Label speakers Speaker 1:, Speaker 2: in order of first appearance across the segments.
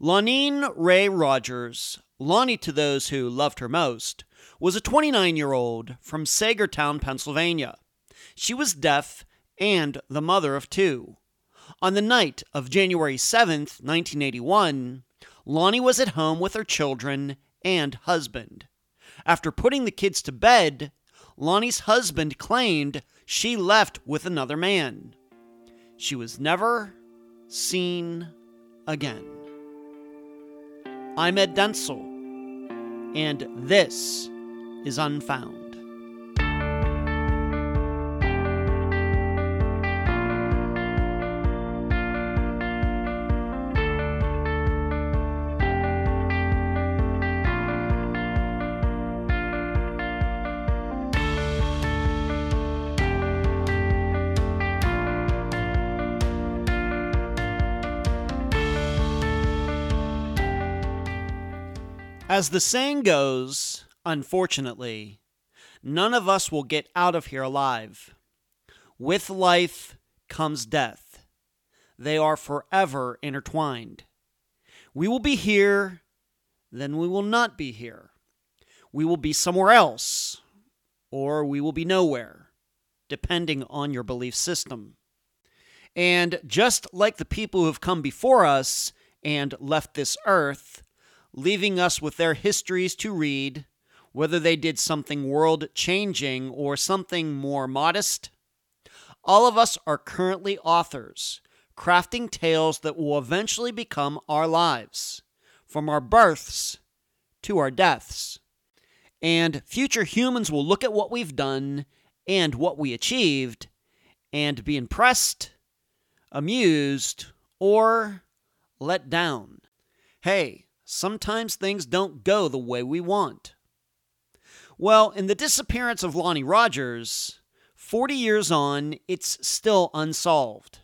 Speaker 1: Lonene Ray Rogers, Lonnie to those who loved her most, was a 29 year old from Saegertown, Pennsylvania. She was deaf and the mother of two. On the night of January 7th, 1981, Lonnie was at home with her children and husband. After putting the kids to bed, Lonnie's husband claimed she left with another man. She was never seen again. I'm Ed Dentzel, and this is Unfound. As the saying goes, unfortunately, none of us will get out of here alive. With life comes death. They are forever intertwined. We will be here, then we will not be here. We will be somewhere else, or we will be nowhere, depending on your belief system. And just like the people who have come before us and left this earth, leaving us with their histories to read, whether they did something world changing or something more modest. All of us are currently authors, crafting tales that will eventually become our lives, from our births to our deaths. And future humans will look at what we've done and what we achieved and be impressed, amused, or let down. Hey, sometimes things don't go the way we want. Well, in the disappearance of Lonnie Rogers, 40 years on, it's still unsolved.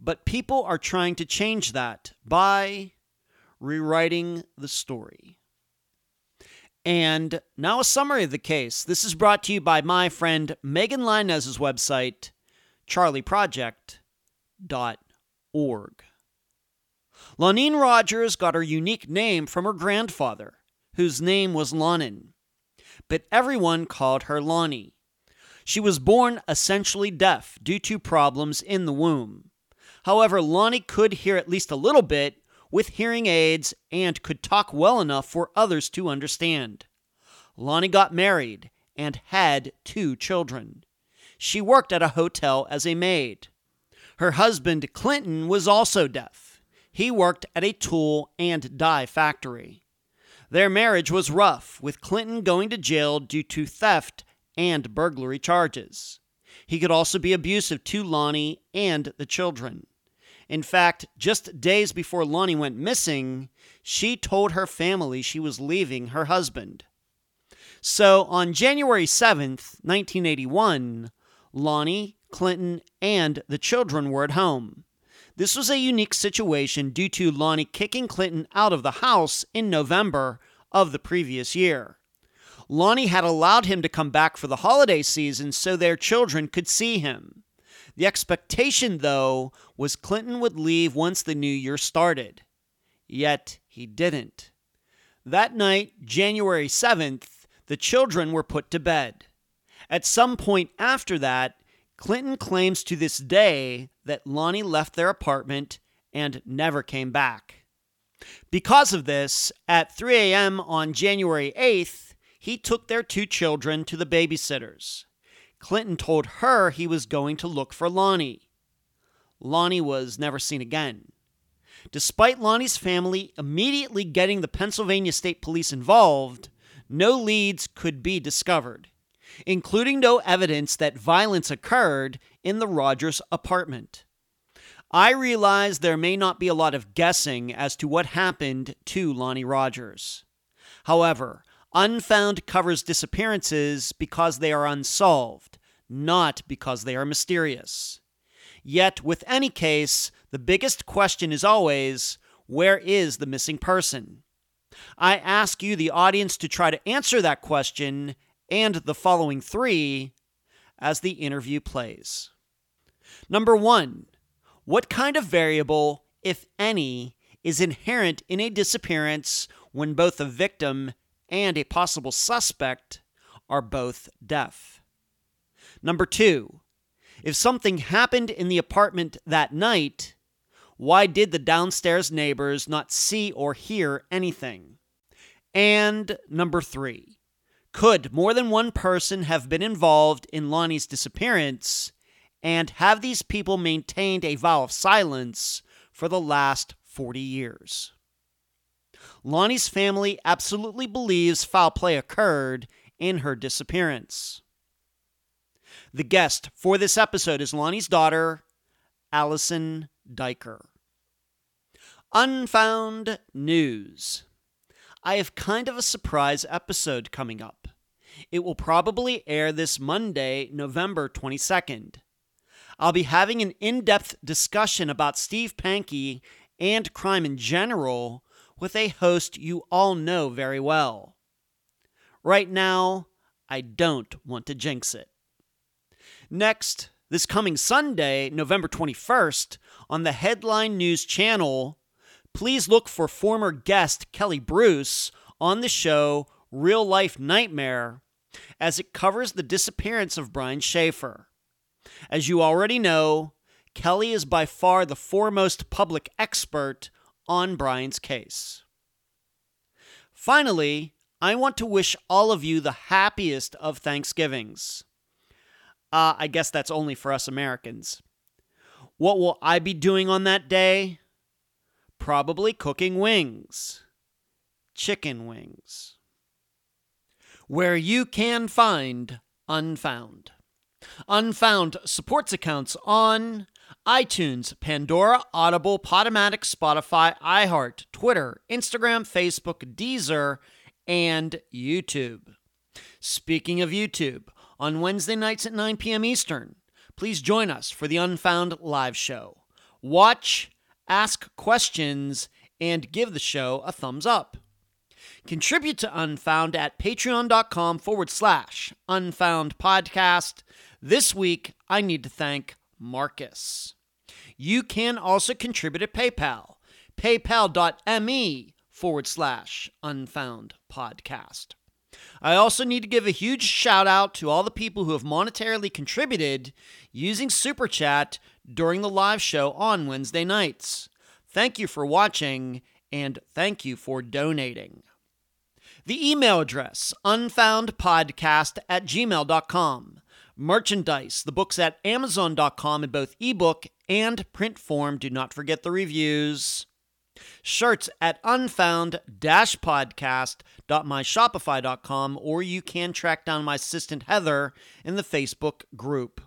Speaker 1: But people are trying to change that by rewriting the story. And now a summary of the case. This is brought to you by my friend Megan Linez's website, charleyproject.org. Lonene Rogers got her unique name from her grandfather, whose name was Lonin, but everyone called her Lonnie. She was born essentially deaf due to problems in the womb. However, Lonnie could hear at least a little bit with hearing aids and could talk well enough for others to understand. Lonnie got married and had two children. She worked at a hotel as a maid. Her husband, Clinton, was also deaf. He worked at a tool and die factory. Their marriage was rough, with Clinton going to jail due to theft and burglary charges. He could also be abusive to Lonnie and the children. In fact, just days before Lonnie went missing, she told her family she was leaving her husband. So on January 7th, 1981, Lonnie, Clinton, and the children were at home. This was a unique situation due to Lonnie kicking Clinton out of the house in November of the previous year. Lonnie had allowed him to come back for the holiday season so their children could see him. The expectation, though, was Clinton would leave once the new year started. Yet he didn't. That night, January 7th, the children were put to bed. At some point after that, Clinton claims to this day that Lonnie left their apartment and never came back. Because of this, at 3 a.m. on January 8th, he took their two children to the babysitters. Clinton told her he was going to look for Lonnie. Lonnie was never seen again. Despite Lonnie's family immediately getting the Pennsylvania State Police involved, no leads could be discovered including no evidence that violence occurred in the Rogers apartment. I realize there may not be a lot of guessing as to what happened to Lonnie Rogers. However, Unfound covers disappearances because they are unsolved, not because they are mysterious. Yet, with any case, the biggest question is always where is the missing person? I ask you, the audience, to try to answer that question and the following three as the interview plays. Number one, what kind of variable, if any, is inherent in a disappearance when both the victim and a possible suspect are both deaf. Number two, if something happened in the apartment that night, why did the downstairs neighbors not see or hear anything? And number three, could more than one person have been involved in Lonnie's disappearance? And have these people maintained a vow of silence for the last 40 years? Lonnie's family absolutely believes foul play occurred in her disappearance. The guest for this episode is Lonnie's daughter, Allison Diker. Unfound News. I have kind of a surprise episode coming up. It will probably air this Monday, November 22nd. I'll be having an in depth discussion about Steve Pankey and crime in general with a host you all know very well. Right now, I don't want to jinx it. Next, this coming Sunday, November 21st, on the Headline News channel, please look for former guest Kelly Bruce on the show Real Life Nightmare as it covers the disappearance of Brian Shaffer. As you already know, Kelly is by far the foremost public expert on Brian's case. Finally, I want to wish all of you the happiest of Thanksgivings. Uh, I guess that's only for us Americans. What will I be doing on that day? Probably cooking wings. Chicken wings. Where you can find Unfound. Unfound supports accounts on iTunes, Pandora, Audible, Podomatic, Spotify, iHeart, Twitter, Instagram, Facebook, Deezer, and YouTube. Speaking of YouTube, on Wednesday nights at 9 p.m. Eastern, please join us for the Unfound live show. Watch ask questions, and give the show a thumbs up. Contribute to Unfound at patreon.com forward slash unfound podcast. This week, I need to thank Marcus. You can also contribute at PayPal, paypal.me forward slash unfound podcast. I also need to give a huge shout out to all the people who have monetarily contributed using Super Chat during the live show on Wednesday nights. Thank you for watching and thank you for donating. The email address, unfoundpodcast at gmail.com. Merchandise, the books at amazon.com in both ebook and print form. Do not forget the reviews. Shirts at unfound-podcast.myshopify.com or you can track down my assistant Heather in the Facebook group.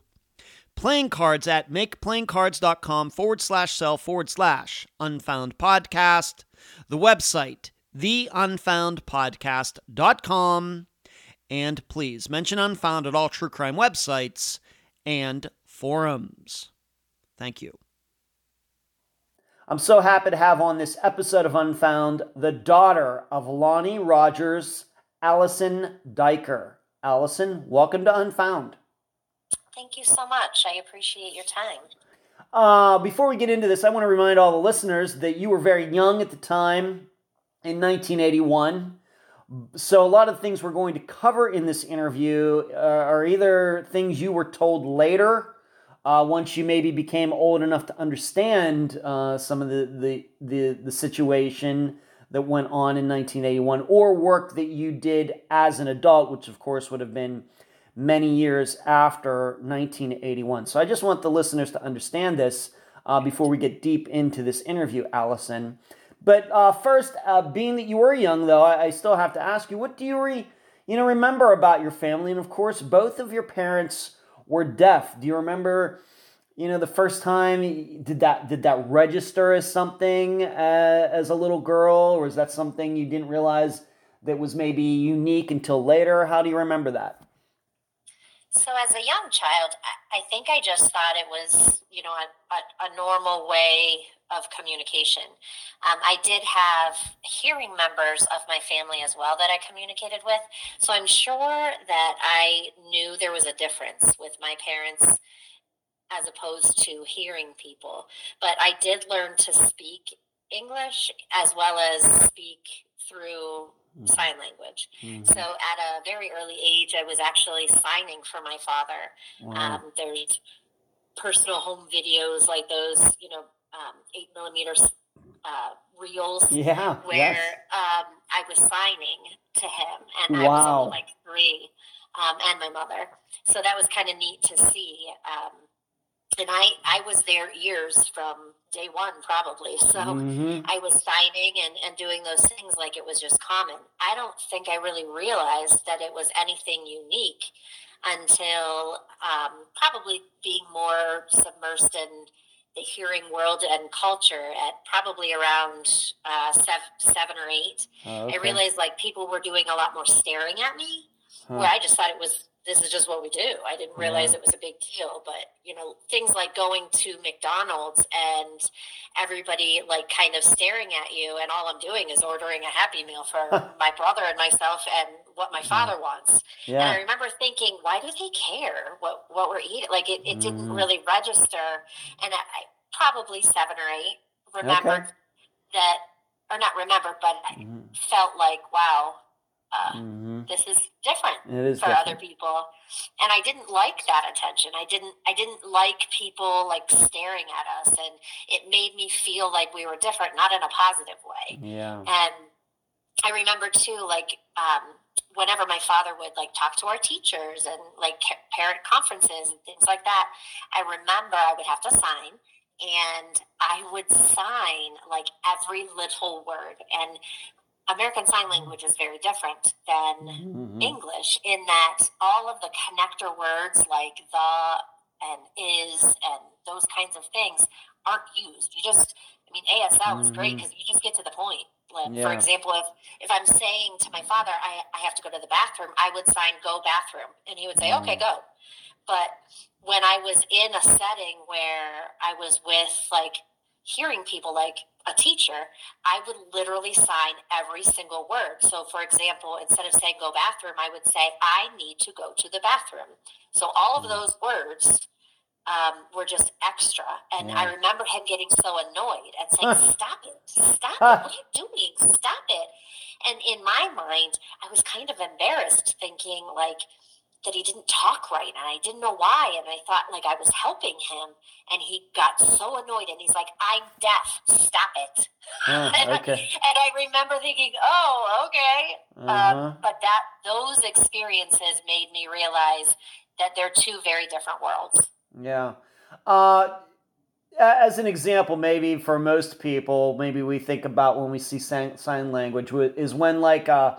Speaker 1: Playing cards at makeplayingcards.com forward slash sell forward slash unfound podcast. The website, theunfoundpodcast.com. And please mention Unfound at all true crime websites and forums. Thank you. I'm so happy to have on this episode of Unfound the daughter of Lonnie Rogers, Allison Diker. Allison, welcome to Unfound.
Speaker 2: Thank you so much. I appreciate your time.
Speaker 1: Uh, before we get into this, I want to remind all the listeners that you were very young at the time in 1981. So, a lot of things we're going to cover in this interview uh, are either things you were told later, uh, once you maybe became old enough to understand uh, some of the, the, the, the situation that went on in 1981, or work that you did as an adult, which of course would have been many years after 1981. So I just want the listeners to understand this uh, before we get deep into this interview, Allison. But uh, first, uh, being that you were young, though, I, I, still have to ask you, what do you re, you know remember about your family? And of course, both of your parents were deaf. Do you remember? You know, the first time did that did that register as something uh, as a little girl, or is that something you didn't realize that was maybe unique until later? How do you remember that?
Speaker 2: So, as a young child, I think I just thought it was, you know, a, a, a normal way of communication. Um, I did have hearing members of my family as well that I communicated with. So, I'm sure that I knew there was a difference with my parents as opposed to hearing people. But I did learn to speak English as well as speak through. Sign language.
Speaker 1: Mhm.
Speaker 2: So at a very early age, I was actually signing for my father.
Speaker 1: Wow.
Speaker 2: Um, there's personal home videos like those, you know, um, eight millimeters uh, reels
Speaker 1: yeah.
Speaker 2: where
Speaker 1: yes.
Speaker 2: um, I was signing to him, and I was only like three, um, and my mother. So that was kind of neat to see. And I, I was their ears from day one, probably. So
Speaker 1: Mhm.
Speaker 2: I was signing and, and doing those things like it was just common. I don't think I really realized that it was anything unique until um, probably being more submersed in the hearing world and culture at probably around uh, seven, seven or eight.
Speaker 1: Oh,
Speaker 2: I realized like people were doing a lot more staring at me,
Speaker 1: Huh.
Speaker 2: where I just thought it was this is just what we do. I didn't realize
Speaker 1: Yeah.
Speaker 2: it was a big deal, but you know things like going to McDonald's and everybody like kind of staring at you, and all I'm doing is ordering a Happy Meal for my brother and myself and what my father wants. And I remember thinking, why do they care what what we're eating? Like it, it didn't
Speaker 1: Mm.
Speaker 2: really register. And I, I probably seven or eight remembered that, or not remembered, but I
Speaker 1: Mhm.
Speaker 2: felt like, wow, uh,
Speaker 1: Mhm.
Speaker 2: this is different
Speaker 1: is
Speaker 2: for
Speaker 1: different.
Speaker 2: other people and i didn't like that attention i didn't i didn't like people like staring at us and it made me feel like we were different not in a positive way
Speaker 1: Yeah.
Speaker 2: and i remember too like um, whenever my father would like talk to our teachers and like parent conferences and things like that i remember i would have to sign and i would sign like every little word and american sign language is very different than
Speaker 1: Mhm.
Speaker 2: English in that all of the connector words like the and is and those kinds of things aren't used. You just, I mean, ASL is great because you just get to the point. Like,
Speaker 1: Yeah.
Speaker 2: For example, if if I'm saying to my father, I, I have to go to the bathroom, I would sign go bathroom, and he would say,
Speaker 1: Mm.
Speaker 2: okay, go. But when I was in a setting where I was with like hearing people like a teacher, I would literally sign every single word. So, for example, instead of saying go bathroom, I would say, I need to go to the bathroom. So, all of
Speaker 1: Mm.
Speaker 2: those words um, were just extra. And I remember him getting so annoyed and saying, Stop it, stop it, what are you doing? Stop it. And in my mind, I was kind of embarrassed thinking, like, that he didn't talk right and I didn't know why and I thought like I was helping him and he got so annoyed and he's like I'm deaf stop it
Speaker 1: Huh,
Speaker 2: and, I,
Speaker 1: okay.
Speaker 2: and I remember thinking oh okay
Speaker 1: Uh-huh.
Speaker 2: um, but that those experiences made me realize that they're two very different worlds
Speaker 1: Yeah. Uh, as an example, maybe for most people, maybe we think about when we see sign, sign language is when, like, uh,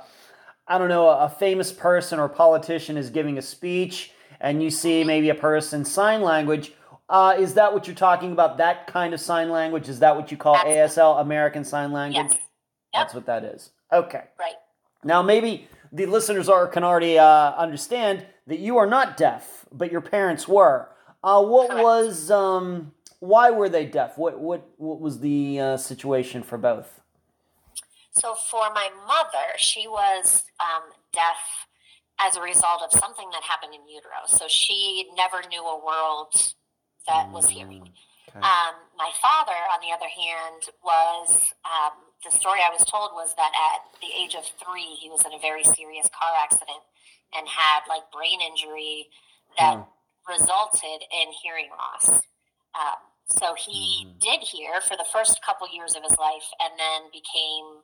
Speaker 1: I don't know, a famous person or politician is giving a speech and you see maybe a person sign language. Uh, is that what you're talking about? That kind of sign language? Is that what you call
Speaker 2: Absolutely.
Speaker 1: ASL, American Sign Language?
Speaker 2: yes
Speaker 1: That's what that is. Okay.
Speaker 2: right
Speaker 1: Now, maybe the listeners are can already uh, understand that you are not deaf, but your parents were. Uh, what
Speaker 2: Correct.
Speaker 1: was um, why were they deaf? What what what was the uh, situation for both?
Speaker 2: So for my mother, she was um, deaf as a result of something that happened in utero. So she never knew a world that was hearing.
Speaker 1: Okay.
Speaker 2: Um, my father, on the other hand, was um, the story I was told was that at the age of three, he was in a very serious car accident and had like brain injury that
Speaker 1: Huh.
Speaker 2: resulted in hearing loss. Um, so he
Speaker 1: Mhm.
Speaker 2: did hear for the first couple years of his life, and then became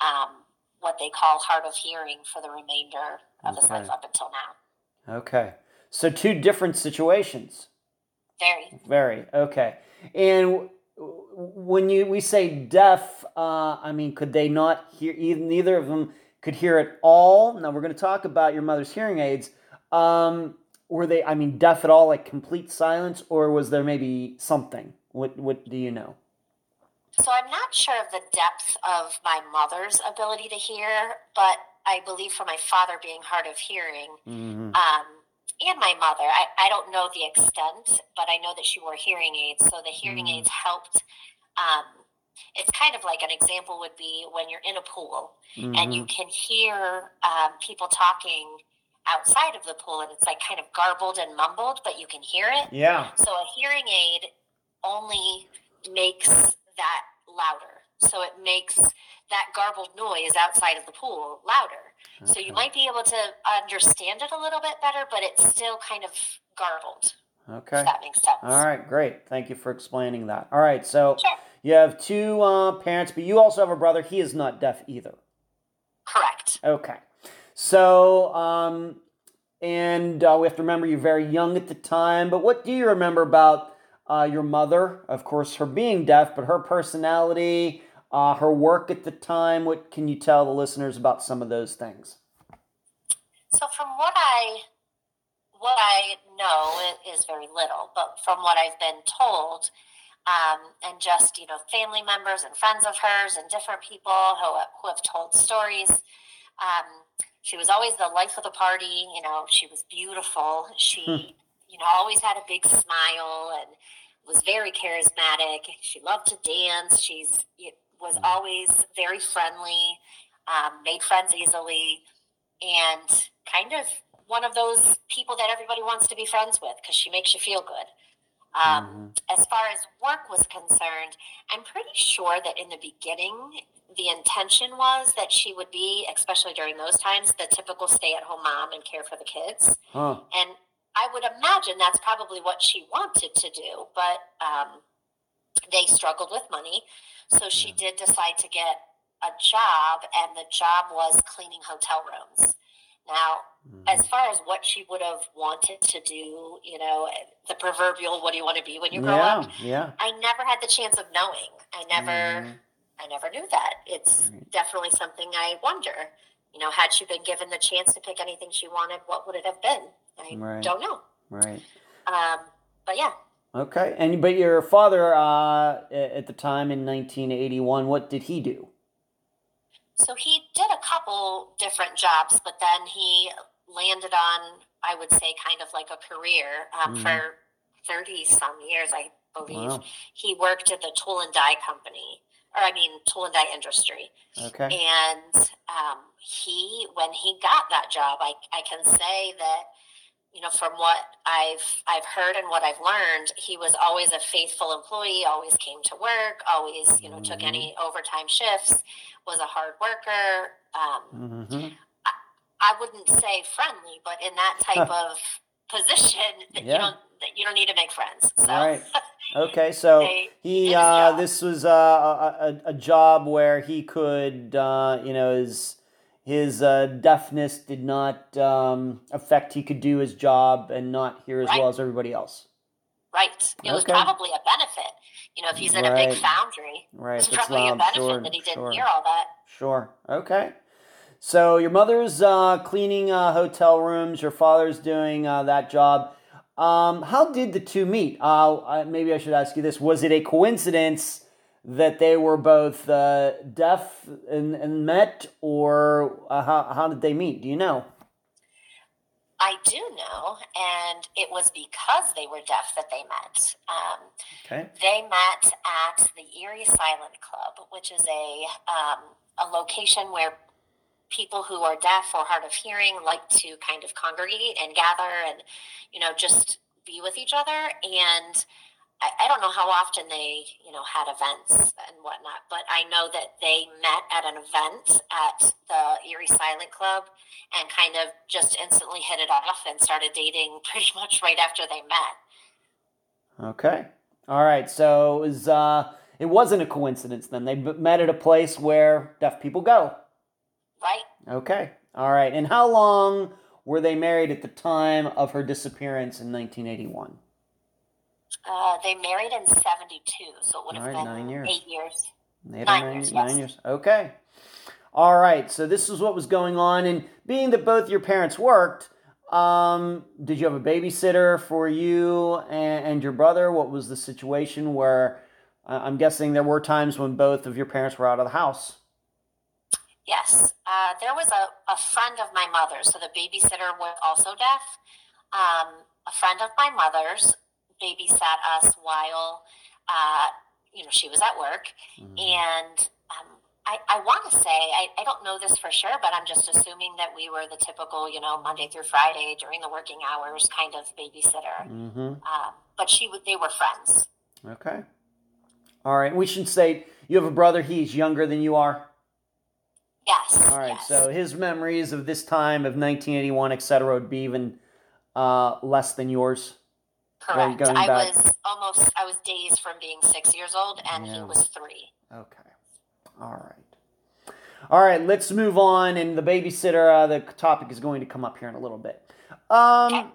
Speaker 2: um, what they call hard of hearing for the remainder of his life up until now.
Speaker 1: Okay. So two different situations.
Speaker 2: Very.
Speaker 1: Very okay. And when you we say deaf, uh, I mean, could they not hear? Either, neither of them could hear at all. Now we're going to talk about your mother's hearing aids. Um, were they? I mean, deaf at all, like complete silence, or was there maybe something? What What do you know?
Speaker 2: So I'm not sure of the depth of my mother's ability to hear, but I believe for my father being hard of hearing,
Speaker 1: Mm-hmm.
Speaker 2: um, and my mother, I, I don't know the extent, but I know that she wore hearing aids. So the hearing
Speaker 1: Mm.
Speaker 2: aids helped. Um, it's kind of like an example would be when you're in a pool
Speaker 1: Mm-hmm.
Speaker 2: and you can hear um, people talking outside of the pool, and it's like kind of garbled and mumbled, but you can hear it.
Speaker 1: Yeah.
Speaker 2: So a hearing aid only makes that louder. so it makes that garbled noise outside of the pool louder. So you might be able to understand it a little bit better, but it's still kind of garbled,
Speaker 1: Okay.
Speaker 2: if that makes sense.
Speaker 1: All right, great. Thank you for explaining that. All right, so
Speaker 2: Sure.
Speaker 1: you have two uh, parents, but you also have a brother. He is not deaf either.
Speaker 2: Correct.
Speaker 1: Okay. So, um, and uh, we have to remember you're very young at the time, but what do you remember about uh, your mother? Of course, her being deaf, but her personality, uh, her work at the time. What can you tell the listeners about some of those things?
Speaker 2: So from what I what I know is very little, but from what I've been told, um, and just you know family members and friends of hers and different people who who have told stories. Um, she was always the life of the party. You know, she was beautiful. She,
Speaker 1: Hmm.
Speaker 2: You know, always had a big smile and was very charismatic. She loved to dance. She's it was always very friendly. Um, made friends easily, and kind of one of those people that everybody wants to be friends with because she makes you feel good. Um, As far as work was concerned, I'm pretty sure that in the beginning, the intention was that she would be, especially during those times, the typical stay at home mom and care for the kids.
Speaker 1: Huh.
Speaker 2: And I would imagine that's probably what she wanted to do, but um, they struggled with money. So she did decide to get a job, and the job was cleaning hotel rooms. Now, as far as what she would have wanted to do, you know, the proverbial "what do you want to be when you grow
Speaker 1: yeah,
Speaker 2: up?"
Speaker 1: yeah.
Speaker 2: I never had the chance of knowing. I never,
Speaker 1: Mhm.
Speaker 2: I never knew that. It's
Speaker 1: Right.
Speaker 2: definitely something I wonder. You know, had she been given the chance to pick anything she wanted, what would it have been? I
Speaker 1: Right.
Speaker 2: don't know.
Speaker 1: Right.
Speaker 2: Um, but yeah,
Speaker 1: Okay. And but your father, uh, at the time in 1981, what did he do?
Speaker 2: so he did a couple different jobs, but then he landed on, I would say, kind of like a career um,
Speaker 1: Mhm.
Speaker 2: for thirty some years, I believe.
Speaker 1: Wow.
Speaker 2: He worked at the tool and die company, or I mean, tool and die industry.
Speaker 1: Okay.
Speaker 2: and um, he when he got that job I, I can say that you know from what i've i've heard and what i've learned he was always a faithful employee always came to work always you know took
Speaker 1: Mhm.
Speaker 2: any overtime shifts was a hard worker um,
Speaker 1: hmm
Speaker 2: i wouldn't say friendly but in that type of position that
Speaker 1: Yeah.
Speaker 2: you don't that you don't need to make friends so
Speaker 1: Right. Okay. So
Speaker 2: They-
Speaker 1: he, uh, this was uh, a, a, a job where he could, uh, you know, his his uh, deafness did not um, affect. He could do his job and not hear as
Speaker 2: Right.
Speaker 1: well as everybody else.
Speaker 2: right it was probably a benefit you know if he's in a big foundry
Speaker 1: Right.
Speaker 2: It's probably a benefit
Speaker 1: sure,
Speaker 2: that he didn't
Speaker 1: sure.
Speaker 2: hear all that.
Speaker 1: Sure. Okay. So your mother's uh, cleaning uh, hotel rooms. Your father's doing uh, that job. Um, how did the two meet? Uh, maybe I should ask you this: Was it a coincidence that they were both uh, deaf and, and met, or uh, how how did they meet? Do you know?
Speaker 2: I do know, and it was because they were deaf that they met. Um,
Speaker 1: Okay.
Speaker 2: they met at the Erie Silent Club, which is a um, a location where people who are deaf or hard of hearing like to kind of congregate and gather and you know just be with each other and I, I don't know how often they you know had events and whatnot but i know that they met at an event at the erie silent club and kind of just instantly hit it off and started dating pretty much right after they met
Speaker 1: Okay. All right. So it was uh, it wasn't a coincidence then. They met at a place where deaf people go.
Speaker 2: right
Speaker 1: Okay. All right. And how long were they married at the time of her disappearance in 1981?
Speaker 2: Uh, they married in 72 so it would have
Speaker 1: right,
Speaker 2: been
Speaker 1: nine years.
Speaker 2: eight years
Speaker 1: Eight
Speaker 2: Nine years, yes.
Speaker 1: Nine years. Okay. All right. So this is what was going on, and being that both your parents worked, um, did you have a babysitter for you and, and your brother? What was the situation where? I- I'm guessing there were times when both of your parents were out of the house.
Speaker 2: Yes, uh, there was a, a friend of my mother's, so the babysitter was also deaf. Um, a friend of my mother's babysat us while, uh, you know, she was at work.
Speaker 1: Mhm.
Speaker 2: And um, I, I want to say, I, I don't know this for sure, but I'm just assuming that we were the typical, you know, Monday through Friday during the working hours kind of babysitter.
Speaker 1: Mhm.
Speaker 2: Um, but she they were friends.
Speaker 1: Okay. All right. We should say You have a brother. He's younger than you are.
Speaker 2: Yes.
Speaker 1: All right.
Speaker 2: yes.
Speaker 1: So his memories of this time of 1981, et cetera, would be even uh, less than yours.
Speaker 2: Correct. I
Speaker 1: back-
Speaker 2: was almost, I was days from being six years old, and
Speaker 1: Yeah.
Speaker 2: he was three.
Speaker 1: Okay. All right. All right. Let's move on. And the babysitter, uh, the topic is going to come up here in a little bit. Um,
Speaker 2: Okay.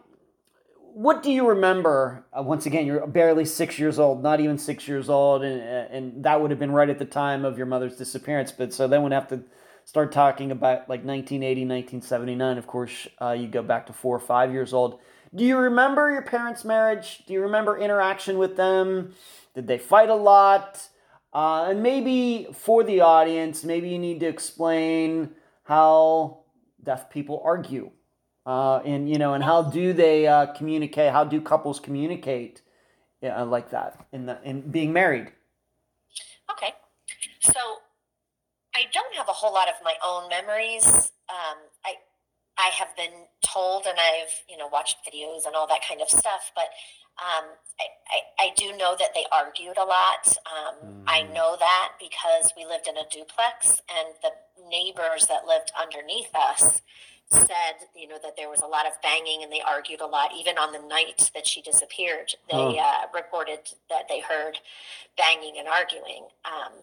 Speaker 1: What do you remember? Uh, once again, you're barely six years old, not even six years old, and and that would have been right at the time of your mother's disappearance. But so then we'd have to start talking about like 1980, 1979. Of course, uh, you go back to four or five years old. Do you remember your parents' marriage? Do you remember interaction with them? Did they fight a lot? Uh, and maybe for the audience, maybe you need to explain how deaf people argue, uh, and you know, and how do they uh, communicate? How do couples communicate uh, like that in the in being married?
Speaker 2: Okay. So I don't have a whole lot of my own memories. Um, I I have been told, and I've you know watched videos and all that kind of stuff, but um, I, I I do know that they argued a lot. Um, I
Speaker 1: Mm.
Speaker 2: know that because we lived in a duplex, and the neighbors that lived underneath us said you know that there was a lot of banging and they argued a lot even on the night that she disappeared they uh, reported that they heard banging and arguing um,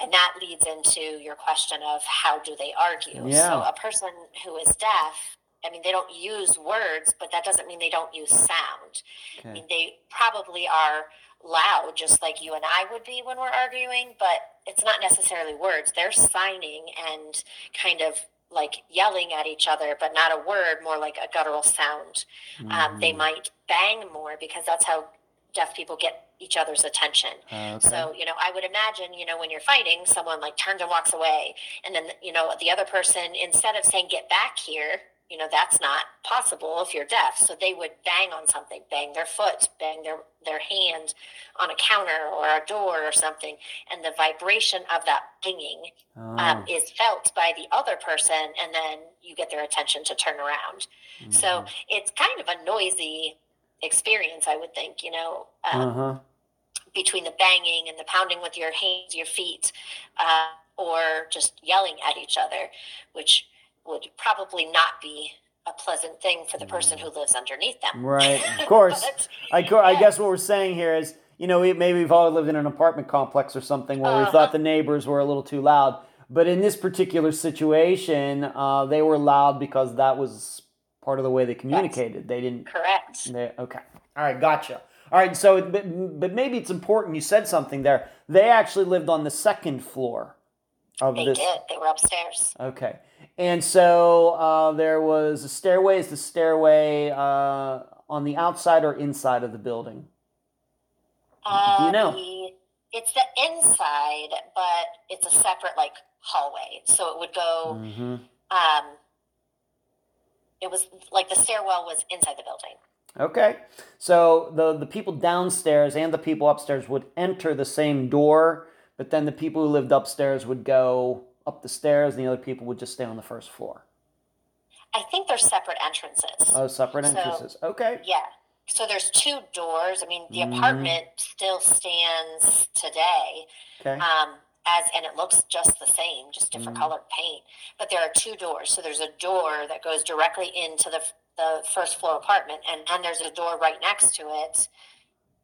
Speaker 2: and that leads into your question of how do they argue?
Speaker 1: Yeah.
Speaker 2: so a person who is deaf i mean they don't use words but that doesn't mean they don't use sound. I mean they probably are loud just like you and i would be when we're arguing but it's not necessarily words. They're signing and kind of like yelling at each other but not a word more like a guttural sound um, they
Speaker 1: Mhm.
Speaker 2: might bang more because that's how deaf people get each other's attention
Speaker 1: Uh, okay.
Speaker 2: so, you know, I would imagine, you know, when you're fighting, someone like turns and walks away. And then, you know, the other person, instead of saying, get back here, you know, that's not possible if you're deaf. So they would bang on something, bang their foot, bang their, their hand on a counter or a door or something. And the vibration of that banging
Speaker 1: Oh,
Speaker 2: um, is felt by the other person. And then you get their attention to turn around. So
Speaker 1: mhm.
Speaker 2: it's kind of a noisy experience, I would think, you know. Um,
Speaker 1: uh-huh.
Speaker 2: between the banging and the pounding with your hands, your feet, uh, or just yelling at each other, which would probably not be a pleasant thing for the person who lives underneath them.
Speaker 1: Right, of course.
Speaker 2: But,
Speaker 1: I, co- I guess what we're saying here is, you know, we, maybe we've all lived in an apartment complex or something where we
Speaker 2: Uh-huh.
Speaker 1: thought the neighbors were a little too loud. But in this particular situation, uh, they were loud because that was part of the way they communicated. They didn't.
Speaker 2: correct.
Speaker 1: They, okay. All right. Gotcha. All right. So, but, but maybe it's important. You said something there. They actually lived on the second floor of
Speaker 2: They
Speaker 1: this.
Speaker 2: did. They were upstairs.
Speaker 1: Okay. And so uh, there was a stairway. Is the stairway uh, on the outside or inside of the building?
Speaker 2: Uh,
Speaker 1: Do you know?
Speaker 2: the- it's the inside, but it's a separate like hallway. So it would go.
Speaker 1: Mm-hmm.
Speaker 2: Um, it was like the stairwell was inside the building.
Speaker 1: Okay. So the the people downstairs and the people upstairs would enter the same door, but then the people who lived upstairs would go up the stairs, and the other people would just stay on the first floor.
Speaker 2: I think they're separate entrances.
Speaker 1: Oh, separate
Speaker 2: So-
Speaker 1: entrances. Okay.
Speaker 2: Yeah. So there's two doors. I mean, the
Speaker 1: Mhm.
Speaker 2: apartment still stands today,
Speaker 1: Okay.
Speaker 2: um, as and it looks just the same, just different
Speaker 1: Mhm.
Speaker 2: colored paint. But there are two doors. So there's a door that goes directly into the the first floor apartment, and then there's a door right next to it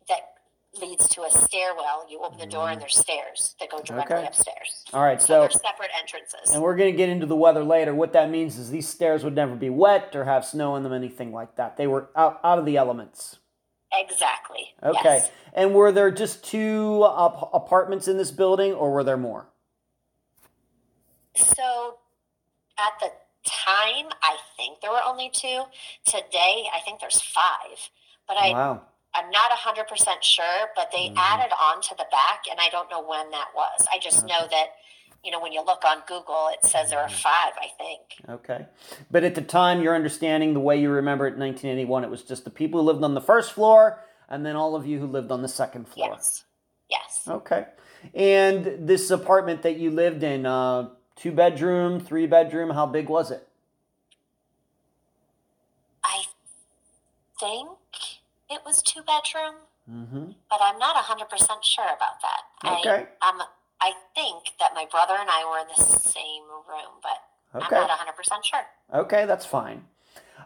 Speaker 2: that leads to a stairwell. You open the door, and there's stairs that go directly
Speaker 1: Okay.
Speaker 2: upstairs.
Speaker 1: All right.
Speaker 2: So they're separate entrances.
Speaker 1: and we're gonna get into the weather later. What that means is these stairs would never be wet or have snow in them, anything like that. They were out out of the elements.
Speaker 2: Exactly.
Speaker 1: Okay.
Speaker 2: Yes.
Speaker 1: And were there just two ap- apartments in this building, or were there more?
Speaker 2: So at the time, I think there were only two. Today, I think there's five. But I,
Speaker 1: wow.
Speaker 2: I'm not 100% sure, but they
Speaker 1: Mhm.
Speaker 2: added on to the back, and I don't know when that was. I just know that, you know, when you look on Google, it says there are
Speaker 1: Mm-hmm.
Speaker 2: five, I think.
Speaker 1: Okay. But at the time, your understanding, the way you remember it in 1981, it was just the people who lived on the first floor and then all of you who lived on the second floor.
Speaker 2: Yes. Yes.
Speaker 1: Okay. And this apartment that you lived in, uh, two bedroom, three bedroom, how big was it?
Speaker 2: I think it was two bedroom,
Speaker 1: Mm-hmm.
Speaker 2: but I'm not 100% sure about that.
Speaker 1: Okay.
Speaker 2: I, I'm, I think that my brother and I were in the same room, but
Speaker 1: Okay.
Speaker 2: I'm not 100% sure.
Speaker 1: Okay, that's fine.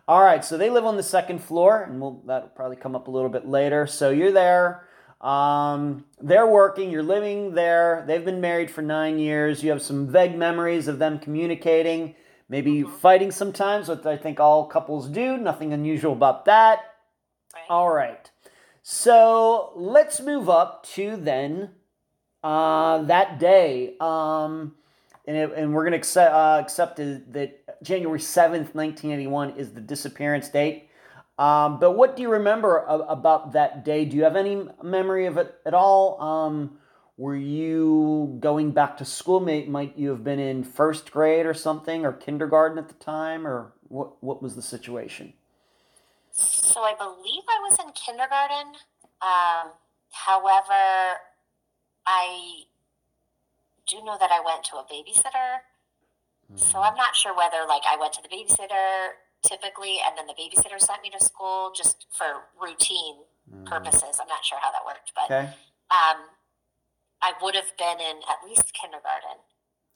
Speaker 1: All right, so they live on the second floor, and we'll, that'll probably come up a little bit later. So you're there. Um, they're working. You're living there. They've been married for nine years. You have some vague memories of them communicating, maybe fighting sometimes, what I think all couples do. Nothing unusual about that.
Speaker 2: Right?
Speaker 1: All right. So let's move up to then uh, that day. Um, and, it, and we're going to accept, uh, accept that January 7th, 1981 is the disappearance date. Um, but what do you remember a- about that day? Do you have any memory of it at all? Um, were you going back to school? May, might you have been in first grade or something, or kindergarten at the time, or what, what was the situation?
Speaker 2: So I believe I was in kindergarten. Um, however, I do know that I went to a babysitter. So I'm not sure whether like I went to the babysitter typically and then the babysitter sent me to school just for routine purposes. I'm not sure how that worked, but
Speaker 1: Okay.
Speaker 2: um, I would have been in at least kindergarten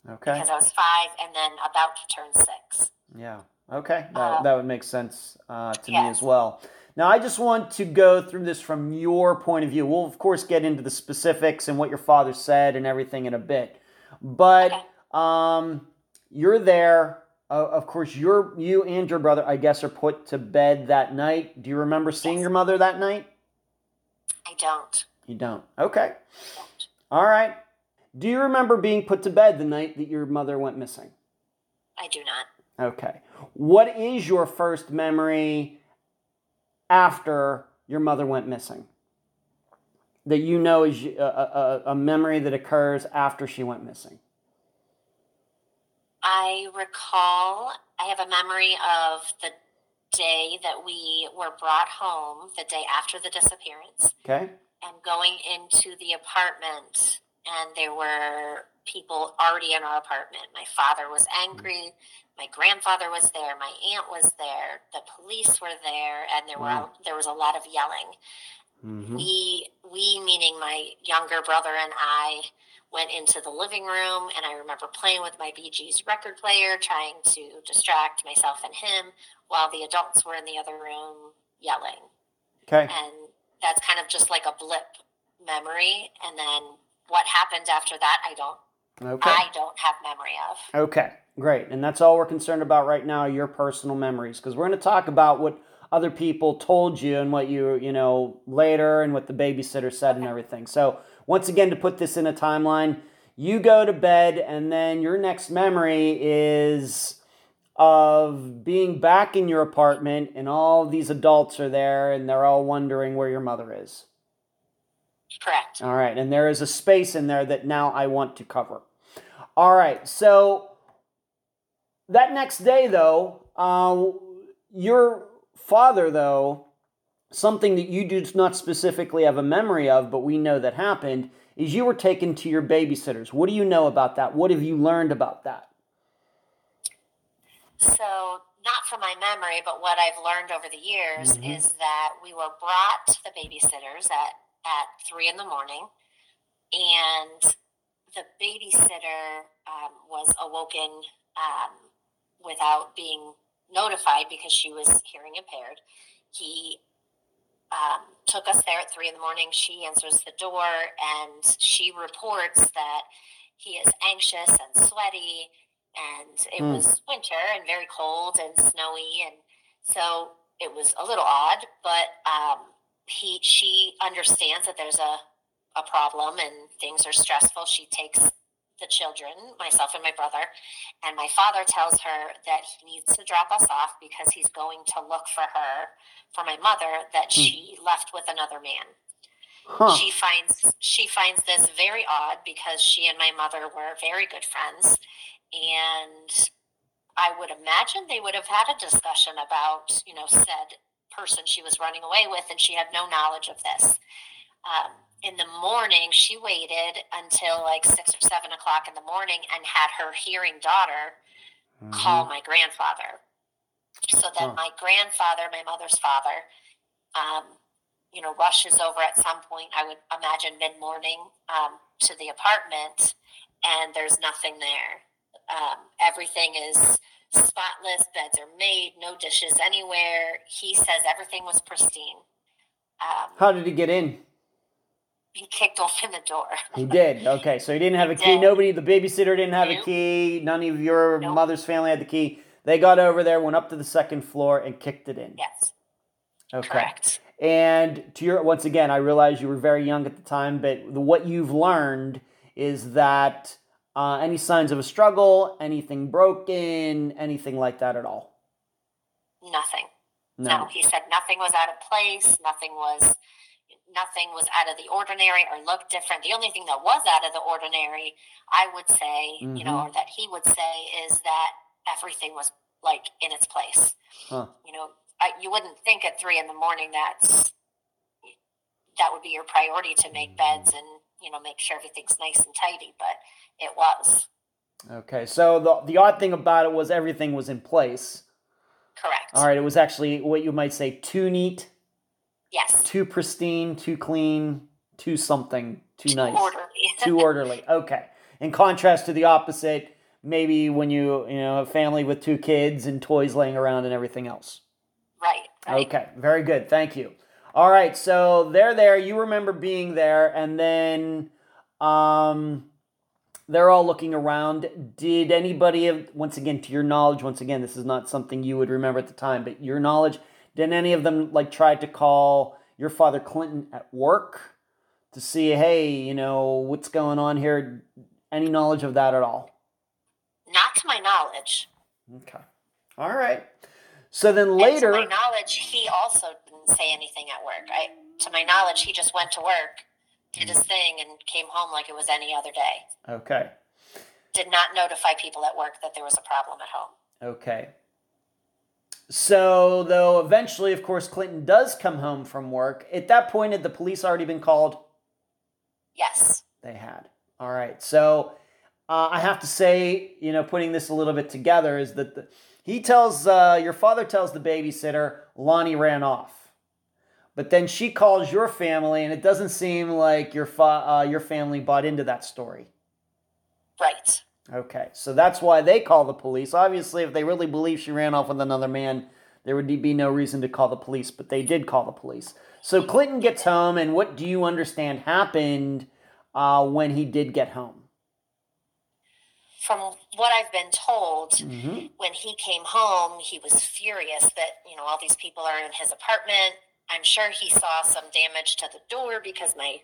Speaker 1: Okay.
Speaker 2: because I was five and then about to turn six.
Speaker 1: Yeah. Okay. That,
Speaker 2: Uh,
Speaker 1: that would make sense uh, to me as well. Now, I just want to go through this from your point of view. We'll, of course, get into the specifics and what your father said and everything in a bit. But
Speaker 2: Okay.
Speaker 1: um, you're there. Uh, of course, you're, you and your brother, I guess, are put to bed that night. Do you remember seeing
Speaker 2: Yes.
Speaker 1: your mother that night?
Speaker 2: I don't.
Speaker 1: You don't. Okay.
Speaker 2: don't.
Speaker 1: All right. Do you remember being put to bed the night that your mother went missing?
Speaker 2: I do not.
Speaker 1: Okay. What is your first memory after your mother went missing? That you know is a, a, a memory that occurs after she went missing.
Speaker 2: I recall, I have a memory of the day that we were brought home, the day after the disappearance,
Speaker 1: Okay.
Speaker 2: and going into the apartment, and there were people already in our apartment. My father was angry. My grandfather was there. My aunt was there. The police were there, and there
Speaker 1: Wow.
Speaker 2: were there was a lot of yelling.
Speaker 1: Mm-hmm.
Speaker 2: we we meaning my younger brother and I went into the living room and I remember playing with my Gees record player trying to distract myself and him while the adults were in the other room yelling
Speaker 1: Okay.
Speaker 2: and that's kind of just like a blip memory and then what happened after that I don't
Speaker 1: Okay.
Speaker 2: I don't have memory of
Speaker 1: Okay. Great. And that's all we're concerned about right now your personal memories. Because we're going to talk about what other people told you and what you, you know, later and what the babysitter said and everything. So, once again, to put this in a timeline, you go to bed and then your next memory is of being back in your apartment and all these adults are there and they're all wondering where your mother is.
Speaker 2: correct
Speaker 1: All right, and there is a space in there that now I want to cover. All right, so that next day, though, uh, your father, though, something that you do not specifically have a memory of, but we know that happened, is you were taken to your babysitters. What do you know about that? What have you learned about that?
Speaker 2: So, not from my memory, but what I've learned over the years
Speaker 1: Mhm.
Speaker 2: is that we were brought to the babysitters at, at three in the morning, and the babysitter um, was awoken um, without being notified because she was hearing impaired. He um, took us there at three in the morning. She answers the door and she reports that he is anxious and sweaty and it
Speaker 1: Hmm.
Speaker 2: was winter and very cold and snowy and so it was a little odd but um, he she understands that there's a, a problem and things are stressful she takes the children myself and my brother and my father tells her that he needs to drop us off because he's going to look for her for my mother that
Speaker 1: Hmm.
Speaker 2: she left with another man
Speaker 1: Huh.
Speaker 2: she finds she finds this very odd because she and my mother were very good friends and i would imagine they would have had a discussion about you know said person she was running away with and she had no knowledge of this um, in the morning she waited until like six or seven o'clock in the morning and had her hearing daughter call my grandfather. So then
Speaker 1: Huh.
Speaker 2: my grandfather, my mother's father, um, you know, rushes over at some point, I would imagine mid morning um, to the apartment, and there's nothing there. Um, everything is spotless, beds are made, no dishes anywhere. He says everything was pristine. Um,
Speaker 1: How did he get in?
Speaker 2: He kicked open the door.
Speaker 1: He did. Okay, so he didn't have a
Speaker 2: He
Speaker 1: key.
Speaker 2: did.
Speaker 1: Nobody, the babysitter didn't have a key. None of your
Speaker 2: Nope.
Speaker 1: mother's family had the key. They got over there, went up to the second floor, and kicked it in.
Speaker 2: yes,
Speaker 1: Okay.
Speaker 2: correct.
Speaker 1: And to your once again, I realize you were very young at the time, but the, what you've learned is that uh, any signs of a struggle, anything broken, anything like that at all.
Speaker 2: Nothing.
Speaker 1: No.
Speaker 2: No, he said nothing was out of place. Nothing was, nothing was out of the ordinary or looked different. The only thing that was out of the ordinary, I would say, you know,
Speaker 1: Mhm.
Speaker 2: or that he would say, is that everything was like in its place.
Speaker 1: Huh.
Speaker 2: You know, I, you wouldn't think at three in the morning that's that would be your priority to make beds and you know make sure everything's nice and tidy, but it was
Speaker 1: Okay. So the the odd thing about it was everything was in place.
Speaker 2: correct.
Speaker 1: All right. It was actually what you might say too neat,
Speaker 2: Yes.
Speaker 1: too pristine, too clean, too something, too nice.
Speaker 2: Orderly.
Speaker 1: too orderly. Okay. In contrast to the opposite, maybe when you you know a family with two kids and toys laying around and everything else.
Speaker 2: right. Right.
Speaker 1: Okay, very good. Thank you. All right, so they're there. You remember being there, and then um, they're all looking around. Did anybody, once again, to your knowledge, once again, this is not something you would remember at the time, but your knowledge, did any of them like try to call your father Clinton at work to see, hey, you know, what's going on here? Any knowledge of that at all?
Speaker 2: Not to my knowledge.
Speaker 1: Okay. All right. So then
Speaker 2: And
Speaker 1: later.
Speaker 2: to my knowledge, he also didn't say anything at work. I, to my knowledge, he just went to work, did his thing, and came home like it was any other day.
Speaker 1: Okay.
Speaker 2: Did not notify people at work that there was a problem at home.
Speaker 1: Okay. So, though, eventually, of course, Clinton does come home from work. At that point, had the police already been called?
Speaker 2: Yes.
Speaker 1: They had. All right. So, uh, I have to say, you know, putting this a little bit together is that the, he tells, uh, your father tells the babysitter, Lonnie ran off. But then she calls your family, and it doesn't seem like your, fa- uh, your family bought into that story.
Speaker 2: Right.
Speaker 1: Okay, so that's why they call the police. Obviously, if they really believe she ran off with another man, there would be no reason to call the police, but they did call the police. So Clinton gets home, and what do you understand happened uh, when he did get home?
Speaker 2: From what I've been told,
Speaker 1: Mm-hmm.
Speaker 2: when he came home, he was furious that, you know, all these people are in his apartment. I'm sure he saw some damage to the door because my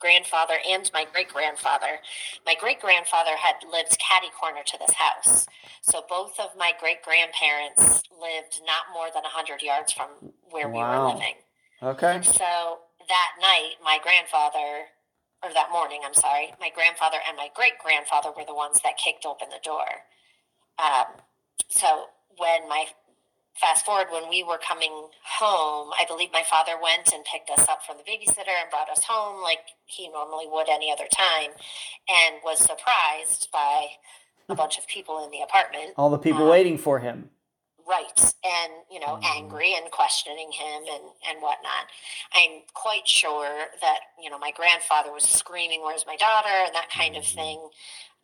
Speaker 2: grandfather and my great grandfather, my great grandfather had lived catty corner to this house. So both of my great grandparents lived not more than 100 yards from where we were living.
Speaker 1: Okay.
Speaker 2: So that night, my grandfather, or that morning, I'm sorry, my grandfather and my great grandfather were the ones that kicked open the door. Um, so when my fast forward, when we were coming home, I believe my father went and picked us up from the babysitter and brought us home like he normally would any other time, and was surprised by a bunch of people in the apartment.
Speaker 1: All the people
Speaker 2: Um,
Speaker 1: waiting for him.
Speaker 2: right and you know
Speaker 1: Mhm.
Speaker 2: angry and questioning him and and whatnot i'm quite sure that you know my grandfather was screaming where's my daughter and that kind of
Speaker 1: Mhm.
Speaker 2: thing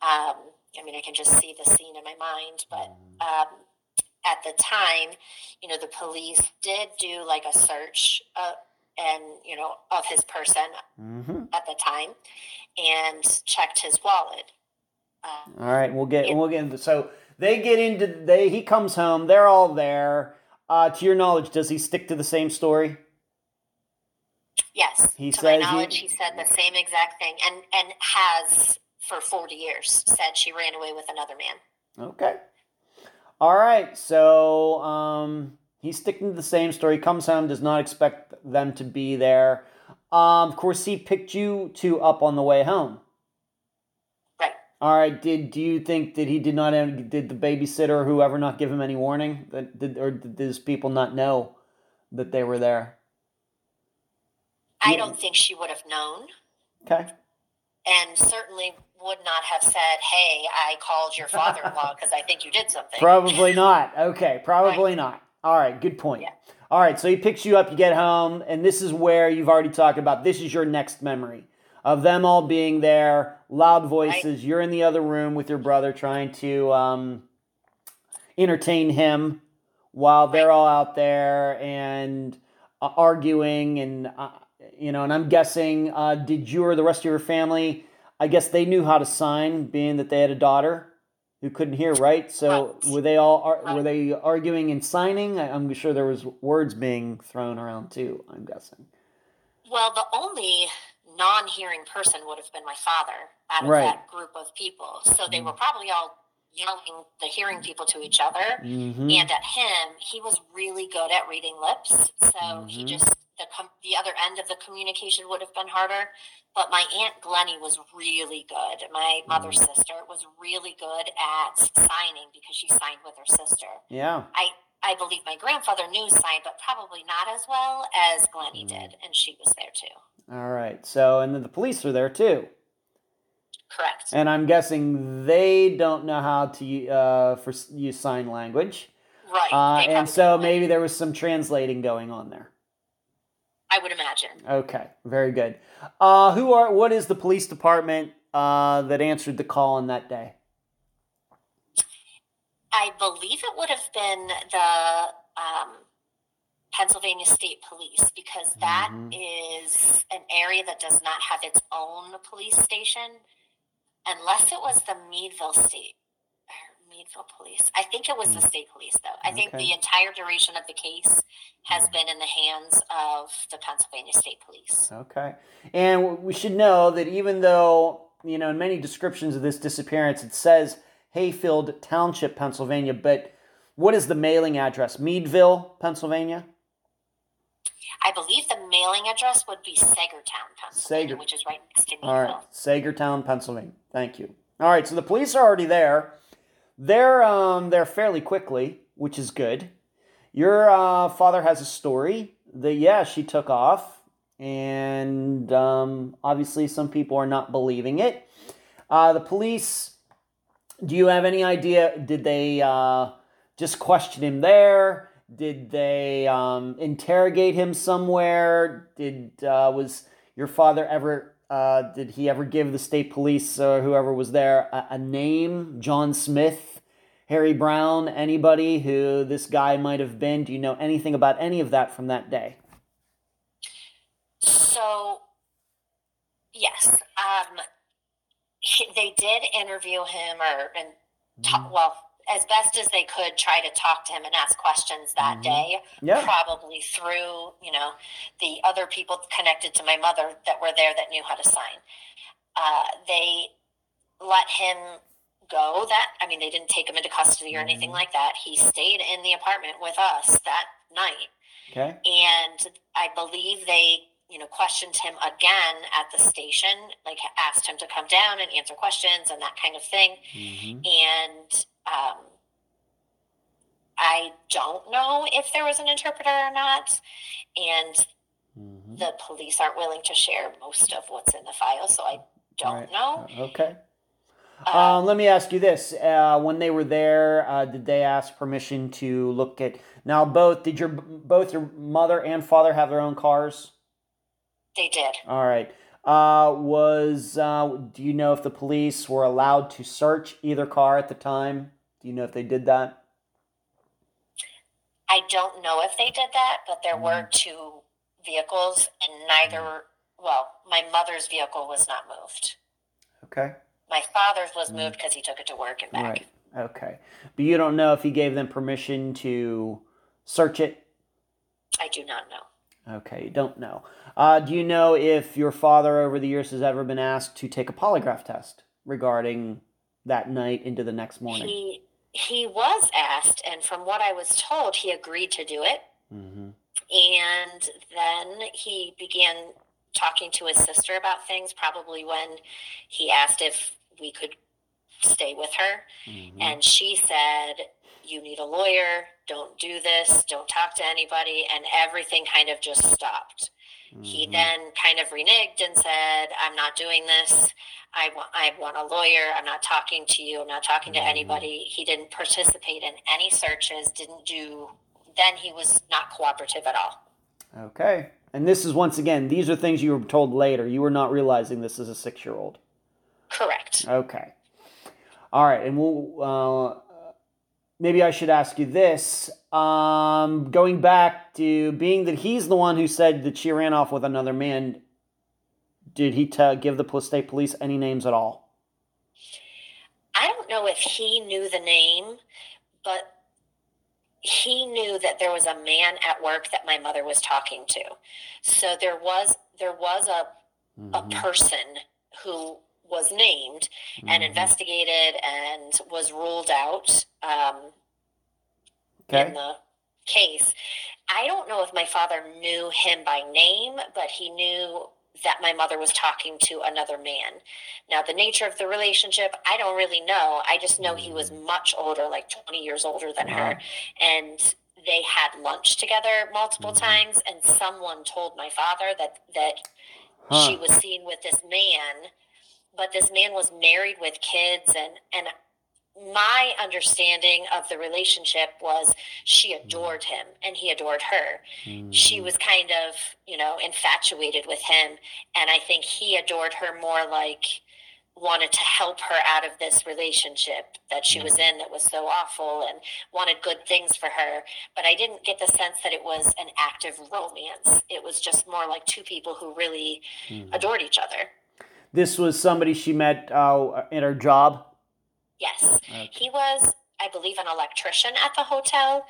Speaker 2: um i mean i can just see the scene in my mind but um at the time you know the police did do like a search uh, and you know of his person
Speaker 1: Mm-hmm.
Speaker 2: at the time and checked his wallet um,
Speaker 1: All right, we'll get we'll get into so they get into they he comes home, they're all there. Uh, to your knowledge, does he stick to the same story?
Speaker 2: Yes.
Speaker 1: He
Speaker 2: to
Speaker 1: says
Speaker 2: my
Speaker 1: he-
Speaker 2: he said the same exact thing, and and has for forty years said she ran away with another man.
Speaker 1: Okay. All right. So um, he's sticking to the same story. Comes home, does not expect them to be there. Um, of course, he picked you two up on the way home.
Speaker 2: Right.
Speaker 1: All right. Did do you think that he did not did the babysitter or whoever not give him any warning that did or did these people not know that they were there?
Speaker 2: I don't think she would have known,
Speaker 1: Okay.
Speaker 2: and certainly would not have said, "Hey, I called your father-in-law because I think you did something."
Speaker 1: Probably not. Okay, probably not. All right, good point.
Speaker 2: Yeah.
Speaker 1: All right, so he picks you up, you get home, and this is where you've already talked about this is your next memory of them all being there, loud voices.
Speaker 2: Right.
Speaker 1: You're in the other room with your brother trying to um, entertain him while they're
Speaker 2: Right.
Speaker 1: all out there and uh, arguing. And, uh, you know, and I'm guessing, uh, did you or the rest of your family, I guess they knew how to sign, being that they had a daughter? Who couldn't hear, right? So
Speaker 2: Right.
Speaker 1: were they all ar- were they arguing and signing? I- I'm sure there was words being thrown around too. I'm guessing.
Speaker 2: Well, the only non hearing person would have been my father out of
Speaker 1: Right.
Speaker 2: that group of people. So they were mm. probably all yelling the hearing people to each other.
Speaker 1: Mm-hmm.
Speaker 2: And at him, he was really good at reading lips. So he
Speaker 1: Mhm.
Speaker 2: just, the, com- the other end of the communication would have been harder. But my Aunt Glennie was really good. My mother's
Speaker 1: Mm.
Speaker 2: sister was really good at signing because she signed with her sister.
Speaker 1: Yeah.
Speaker 2: I, I believe my grandfather knew sign, but probably not as well as Glennie
Speaker 1: Mm.
Speaker 2: did. And she was there too.
Speaker 1: All right. So, and then the police are there too.
Speaker 2: Correct.
Speaker 1: And I'm guessing they don't know how to uh, for use sign language.
Speaker 2: Right.
Speaker 1: Uh, and so maybe there was some translating going on there.
Speaker 2: I would imagine.
Speaker 1: Okay, very good. Uh, who are? What is the police department uh, that answered the call on that day?
Speaker 2: I believe it would have been the um, Pennsylvania State Police because that is
Speaker 1: Mhm.
Speaker 2: an area that does not have its own police station, unless it was the Meadville State or Meadville Police. I think it was the state police, though. I think
Speaker 1: Mm. Okay.
Speaker 2: the entire duration of the case has been in the hands of the Pennsylvania State Police.
Speaker 1: Okay, and we should know that even though you know in many descriptions of this disappearance it says Hayfield Township, Pennsylvania, but what is the mailing address? Meadville, Pennsylvania.
Speaker 2: I believe the mailing address would be Saegertown, Pennsylvania,
Speaker 1: Sager-
Speaker 2: which is right next to Meadville.
Speaker 1: All right, Saegertown, Pennsylvania. Thank you. All right, so the police are already there. They're um they're fairly quickly, which is good. Your uh, father has a story that yeah she took off, and um, obviously some people are not believing it. Uh, the police. Do you have any idea? Did they uh, just question him there? Did they um, interrogate him somewhere? Did uh, was your father ever? Uh, did he ever give the state police or whoever was there a, a name? John Smith, Harry Brown, anybody who this guy might have been? Do you know anything about any of that from that day?
Speaker 2: So, yes, um, he, they did interview him, or and ta- well, as best as they could, try to talk to him and ask questions that
Speaker 1: Mhm.
Speaker 2: day.
Speaker 1: Yeah.
Speaker 2: Probably through you know the other people connected to my mother that were there that knew how to sign. Uh, they let him go. That I mean, they didn't take him into custody or anything
Speaker 1: Mhm.
Speaker 2: like that. He stayed in the apartment with us that night
Speaker 1: Okay.
Speaker 2: and I believe they, you know, questioned him again at the station, like asked him to come down and answer questions and that kind of thing.
Speaker 1: Mhm.
Speaker 2: And um, I don't know if there was an interpreter or not, and
Speaker 1: Mhm.
Speaker 2: the police aren't willing to share most of what's in the file, so I don't
Speaker 1: Right.
Speaker 2: know.
Speaker 1: Uh, Okay.
Speaker 2: Um,
Speaker 1: Um, let me ask you this: uh, When they were there, uh, did they ask permission to look at? Now, both did your both your mother and father have their own cars?
Speaker 2: they did.
Speaker 1: All right. Uh, was uh, do you know if the police were allowed to search either car at the time? Do you know if they did that?
Speaker 2: I don't know if they did that, but there were
Speaker 1: Mm-hmm.
Speaker 2: two vehicles, and neither. Well, my mother's vehicle was not moved.
Speaker 1: Okay.
Speaker 2: My father's was moved because he took it to work and back.
Speaker 1: Mm. Right. Okay. But you don't know if he gave them permission to search it.
Speaker 2: I do not know.
Speaker 1: Okay, you don't know. Uh, do you know if your father over the years has ever been asked to take a polygraph test regarding that night into the next morning?
Speaker 2: He he was asked, and from what I was told, he agreed to do it.
Speaker 1: mm-hmm.
Speaker 2: And then he began talking to his sister about things. Probably when he asked if we could stay with her,
Speaker 1: Mm-hmm.
Speaker 2: and she said, "You need a lawyer. Don't do this. Don't talk to anybody." And everything kind of just stopped. He
Speaker 1: Mhm.
Speaker 2: then kind of reneged and said, "I'm not doing this. I want I want a lawyer. I'm not talking to you. I'm not talking to
Speaker 1: Mhm.
Speaker 2: anybody." He didn't participate in any searches. Didn't do then he was not cooperative at all.
Speaker 1: Okay. And this is once again, these are things you were told later. You were not realizing this as a six year old.
Speaker 2: Correct.
Speaker 1: Okay. All right. And we'll, uh, maybe I should ask you this. Um, going back to being that he's the one who said that she ran off with another man, did he tell, give the state police any names at all?
Speaker 2: I don't know if he knew the name, but he knew that there was a man at work that my mother was talking to. So there was there was a mm-hmm. a person who was named mm-hmm. and investigated and was ruled out um, okay. in the case. I don't know if my father knew him by name, but he knew that my mother was talking to another man. Now, the nature of the relationship, I don't really know. I just know he was mm. much older, like 20 years older than her. And they had lunch together multiple mm-hmm. times. And someone told my father that, that huh. she was seen with this man. But this man was married with kids. And, and my understanding of the relationship was she mm-hmm. adored him and he adored her. Mm-hmm. She was kind of, you know, infatuated with him. And I think he adored her more like wanted to help her out of this relationship that she was mm-hmm. in that was so awful and wanted good things for her. But I didn't get the sense that it was an active romance. It was just more like two people who really mm-hmm. adored each other.
Speaker 1: This was somebody she met uh, in her job
Speaker 2: Yes. Okay. He was, I believe, an electrician at the hotel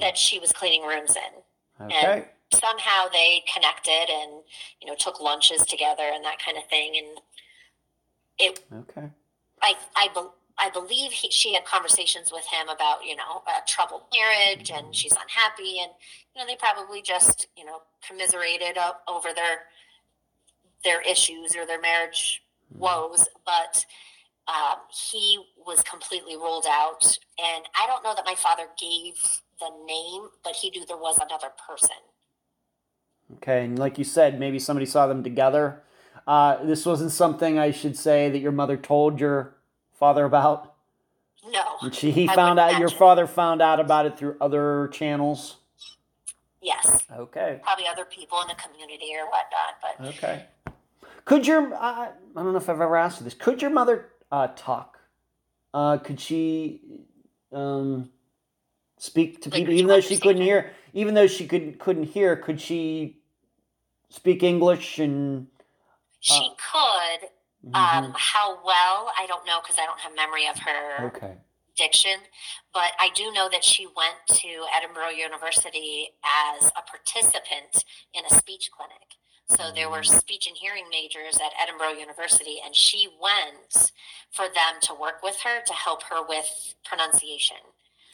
Speaker 2: that she was cleaning rooms in. Okay. And somehow they connected and, you know, took lunches together and that kind of thing. And it, okay. I, I, be, I believe he, she had conversations with him about, you know, a troubled marriage and she's unhappy. And, you know, they probably just, you know, commiserated over their, their issues or their marriage mm-hmm. woes. But, um, he was completely ruled out. And I don't know that my father gave the name, but he knew there was another person.
Speaker 1: Okay, and like you said, maybe somebody saw them together. Uh, this wasn't something I should say that your mother told your father about.
Speaker 2: No.
Speaker 1: And she, he I found out. Imagine. Your father found out about it through other channels.
Speaker 2: Yes.
Speaker 1: Okay.
Speaker 2: Probably other people in the community or whatnot, but.
Speaker 1: Okay. Could your uh, I don't know if I've ever asked you this. Could your mother uh, talk? Uh, could she um, speak to people, even though she couldn't hear? Even though she could couldn't hear, could she speak English and?
Speaker 2: Uh, she could. Um, mm-hmm. Um, how well, I don't know because I don't have memory of her
Speaker 1: okay.
Speaker 2: diction. But I do know that she went to Edinboro University as a participant in a speech clinic. So there were speech and hearing majors at Edinboro University, and she went for them to work with her to help her with pronunciation.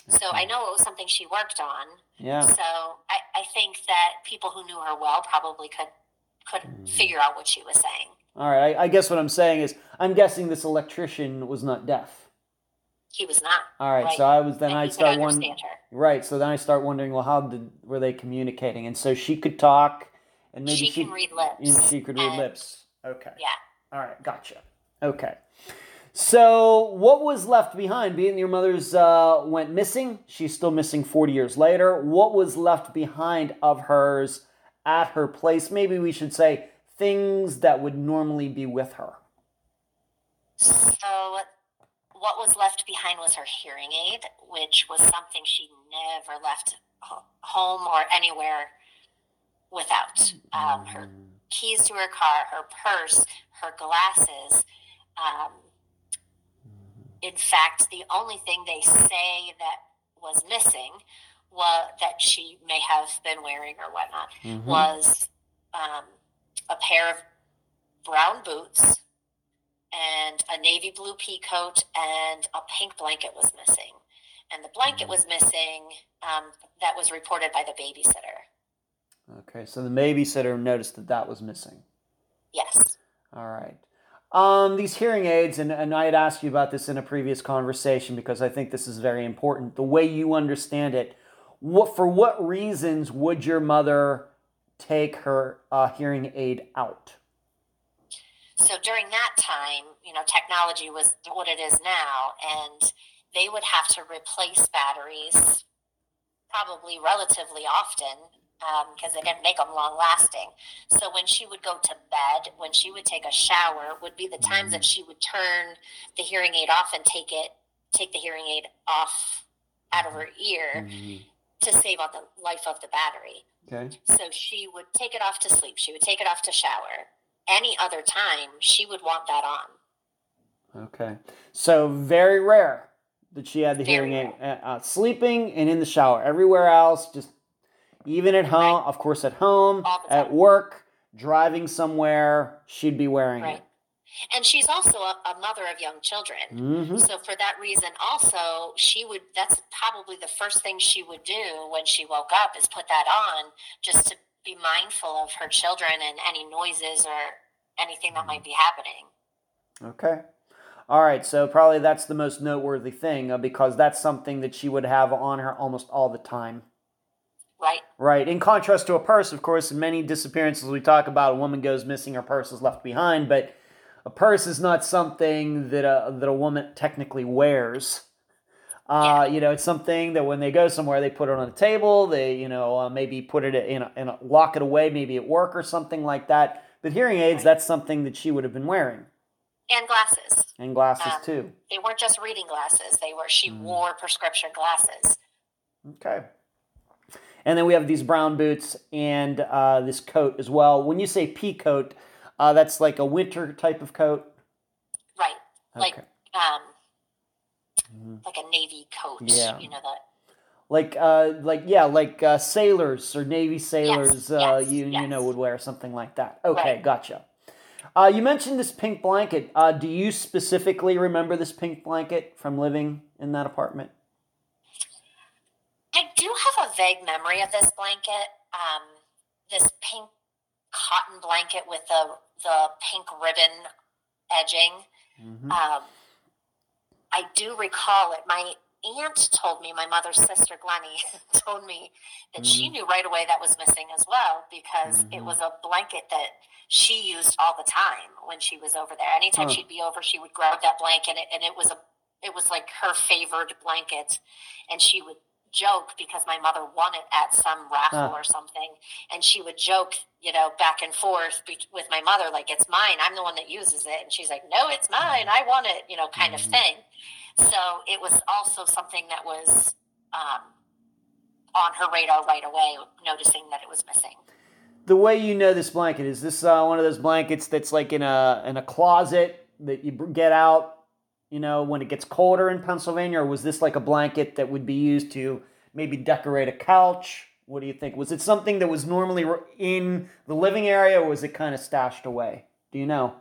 Speaker 2: So I know it was something she worked on.
Speaker 1: Yeah.
Speaker 2: So I, I think that people who knew her well probably could could mm. figure out what she was saying.
Speaker 1: All right. I, I guess what I'm saying is I'm guessing this electrician was not deaf.
Speaker 2: He was not.
Speaker 1: All right, right? so I was then I start wondering. Right, so then I start wondering, well, how did were they communicating? And so she could talk, and maybe
Speaker 2: she, she can read lips.
Speaker 1: She could read and, lips. Okay.
Speaker 2: Yeah.
Speaker 1: All right, gotcha. Okay. So, what was left behind? Being your mother's uh, went missing, she's still missing 40 years later. What was left behind of hers at her place? Maybe we should say things that would normally be with her.
Speaker 2: So, what was left behind was her hearing aid, which was something she never left home or anywhere without. Um, her keys to her car, her purse, her glasses. Um, in fact, the only thing they say that was missing was that she may have been wearing or whatnot mm-hmm. was um, a pair of brown boots and a navy blue pea coat and a pink blanket was missing. And the blanket mm-hmm. was missing um, that was reported by the babysitter.
Speaker 1: Okay, so the babysitter noticed that that was missing.
Speaker 2: Yes.
Speaker 1: All right. Um, these hearing aids, and, and I had asked you about this in a previous conversation because I think this is very important. The way you understand it, what for what reasons would your mother take her uh, hearing aid out?
Speaker 2: So during that time, you know, technology was what it is now, and they would have to replace batteries probably relatively often because um, they didn't make them long lasting. So when she would go to bed, when she would take a shower, would be the times that she would turn the hearing aid off and take it, take the hearing aid off out of her ear mm-hmm. to save on the life of the battery.
Speaker 1: Okay.
Speaker 2: So she would take it off to sleep. She would take it off to shower. Any other time, she would want that on.
Speaker 1: Okay. So very rare that she had the very hearing aid uh, uh, sleeping and in the shower. Everywhere else, just even at home, right. of course, at home, at work, driving somewhere, she'd be wearing right. it.
Speaker 2: And she's also a, a mother of young children. Mm-hmm. So for that reason, also, she would, that's probably the first thing she would do when she woke up is put that on just to be mindful of her children and any noises or anything that might be happening.
Speaker 1: Okay. All right, so probably that's the most noteworthy thing uh, because that's something that she would have on her almost all the time.
Speaker 2: Right.
Speaker 1: Right. In contrast to a purse, of course, in many disappearances we talk about, a woman goes missing, her purse is left behind, but a purse is not something that a, that a woman technically wears. Uh, you know, it's something that when they go somewhere, they put it on a table. They, you know, uh, maybe put it in a, in a, lock it away, maybe at work or something like that. But hearing aids, right. that's something that she would have been wearing.
Speaker 2: And glasses.
Speaker 1: And glasses um, too.
Speaker 2: They weren't just reading glasses. They were. She mm. wore prescription glasses.
Speaker 1: Okay. And then we have these brown boots and uh, this coat as well. When you say pea coat, uh, that's like a winter type of coat.
Speaker 2: Right. Like um, mm-hmm. like a navy coat. Yeah. You know that.
Speaker 1: Like uh, like yeah, like uh, sailors or navy sailors. Yes, uh, yes, you yes. you know would wear something like that. Okay, right. gotcha. Uh, you mentioned this pink blanket. Uh, do you specifically remember this pink blanket from living in that apartment?
Speaker 2: I do have a vague memory of this blanket. Um, this pink cotton blanket with the the pink ribbon edging. Mm-hmm. Um, I do recall it. My aunt told me, my mother's sister Glennie told me that mm-hmm. she knew right away that was missing as well because mm-hmm. it was a blanket that she used all the time when she was over there. Anytime she'd be over, she would grab that blanket and it, and it was a it was like her favored blanket and she would joke because my mother won it at some raffle or something, and she would joke, you know, back and forth be- with my mother, like it's mine. I'm the one that uses it, and she's like, no, it's mine. I won it, you know, kind mm-hmm. of thing. So it was also something that was um, on her radar right away, noticing that it was missing.
Speaker 1: The way you know this blanket is this uh, one of those blankets that's like in a in a closet that you get out you know, when it gets colder in Pennsylvania, or was this like a blanket that would be used to maybe decorate a couch? What do you think? Was it something that was normally in the living area, or was it kind of stashed away? Do you know?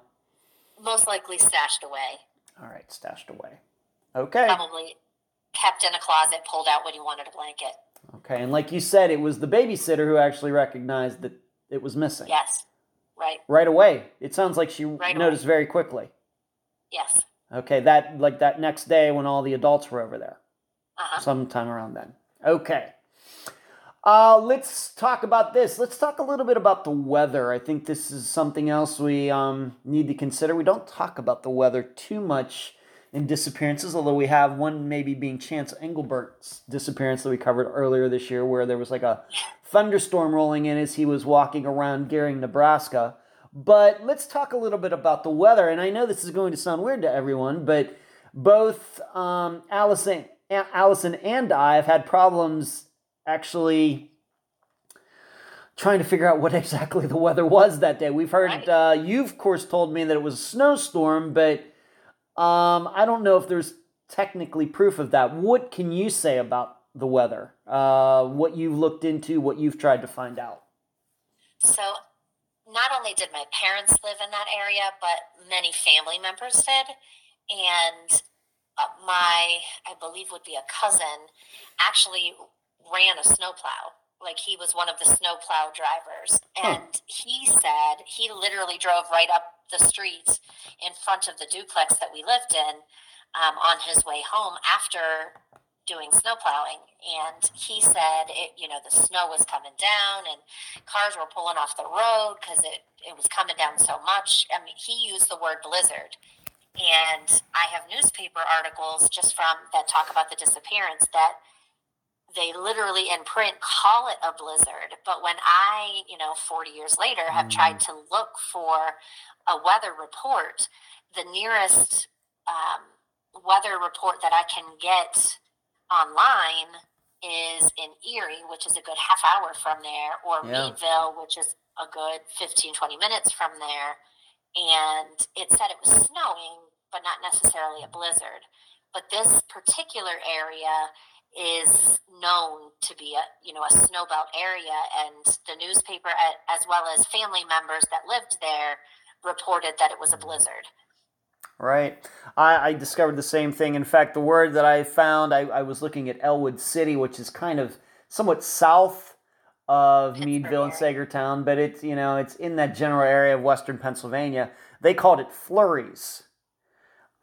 Speaker 2: Most likely stashed away.
Speaker 1: All right, stashed away. Okay.
Speaker 2: Probably kept in a closet, pulled out when you wanted a blanket.
Speaker 1: Okay, and like you said, it was the babysitter who actually recognized that it was missing.
Speaker 2: Yes, right.
Speaker 1: Right away. It sounds like she right noticed away. very quickly.
Speaker 2: Yes.
Speaker 1: Okay, that like that next day when all the adults were over there, uh-huh. sometime around then. Okay. Uh, let's talk about this. Let's talk a little bit about the weather. I think this is something else we um, need to consider. We don't talk about the weather too much in disappearances, although we have one maybe being Chance Englebert's disappearance that we covered earlier this year, where there was like a thunderstorm rolling in as he was walking around Gering, Nebraska. But let's talk a little bit about the weather. And I know this is going to sound weird to everyone, but both um, Allison, Allison and I have had problems actually trying to figure out what exactly the weather was that day. We've heard right. uh, you've of course told me that it was a snowstorm, but um, I don't know if there's technically proof of that. What can you say about the weather? Uh, what you've looked into, what you've tried to find out?
Speaker 2: So not only did my parents live in that area, but many family members did. And uh, my, I believe, would be a cousin, actually ran a snowplow. Like he was one of the snowplow drivers. And he said he literally drove right up the street in front of the duplex that we lived in um, on his way home after doing snow plowing and he said it you know the snow was coming down and cars were pulling off the road because it, it was coming down so much i mean he used the word blizzard and i have newspaper articles just from that talk about the disappearance that they literally in print call it a blizzard. But when I, you know, 40 years later have tried
Speaker 1: Mm.
Speaker 2: to look for a weather report, the nearest um, weather report that I can get online is in Erie, which is a good half hour from there, or
Speaker 1: Yeah.
Speaker 2: Meadville, which is a good 15, 20 minutes from there. And it said it was snowing, but not necessarily a blizzard. But this particular area is known to be a you know a snowbelt area, and the newspaper, as well as family members that lived there, reported that it was a blizzard.
Speaker 1: Right. I, I discovered the same thing. In fact, the word that I found, I, I was looking at Ellwood City, which is kind of somewhat south of Meadville and. Saegertown, but it's you know it's in that general area of western Pennsylvania. They called it flurries,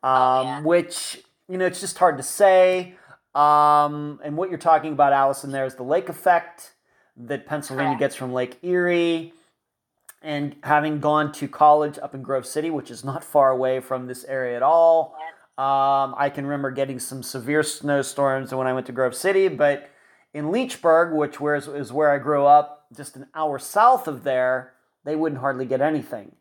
Speaker 1: um,
Speaker 2: Oh, yeah.
Speaker 1: which you know it's just hard to say. Um, and what you're talking about, Allison, there is the lake effect that Pennsylvania
Speaker 2: Correct.
Speaker 1: gets from Lake Erie and having gone to college up in Grove City, which is not far away from this area at all, um, I can remember getting some severe snowstorms when I went to Grove City. But in Leechburg, which was, is where I grew up, just an hour south of there, they wouldn't hardly get anything.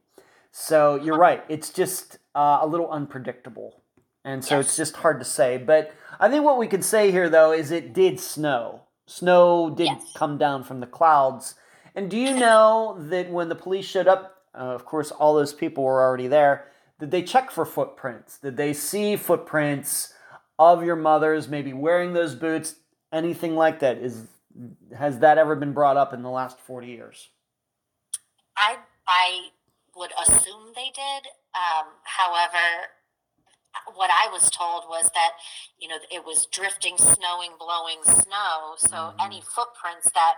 Speaker 1: So you're right; it's just uh, a little unpredictable, and so it's just hard to say. But I think what we can say here, though, is it did snow. Snow did
Speaker 2: Yes.
Speaker 1: come down from the clouds. And do you know that when the police showed up, uh, of course, all those people were already there, did they check for footprints? Did they see footprints of your mother's maybe wearing those boots? Anything like that? Is has that ever been brought up in the last 40 years?
Speaker 2: I I would assume they did. Um, however, what I was told was that you know it was drifting, snowing, blowing snow. So
Speaker 1: Mhm.
Speaker 2: any footprints that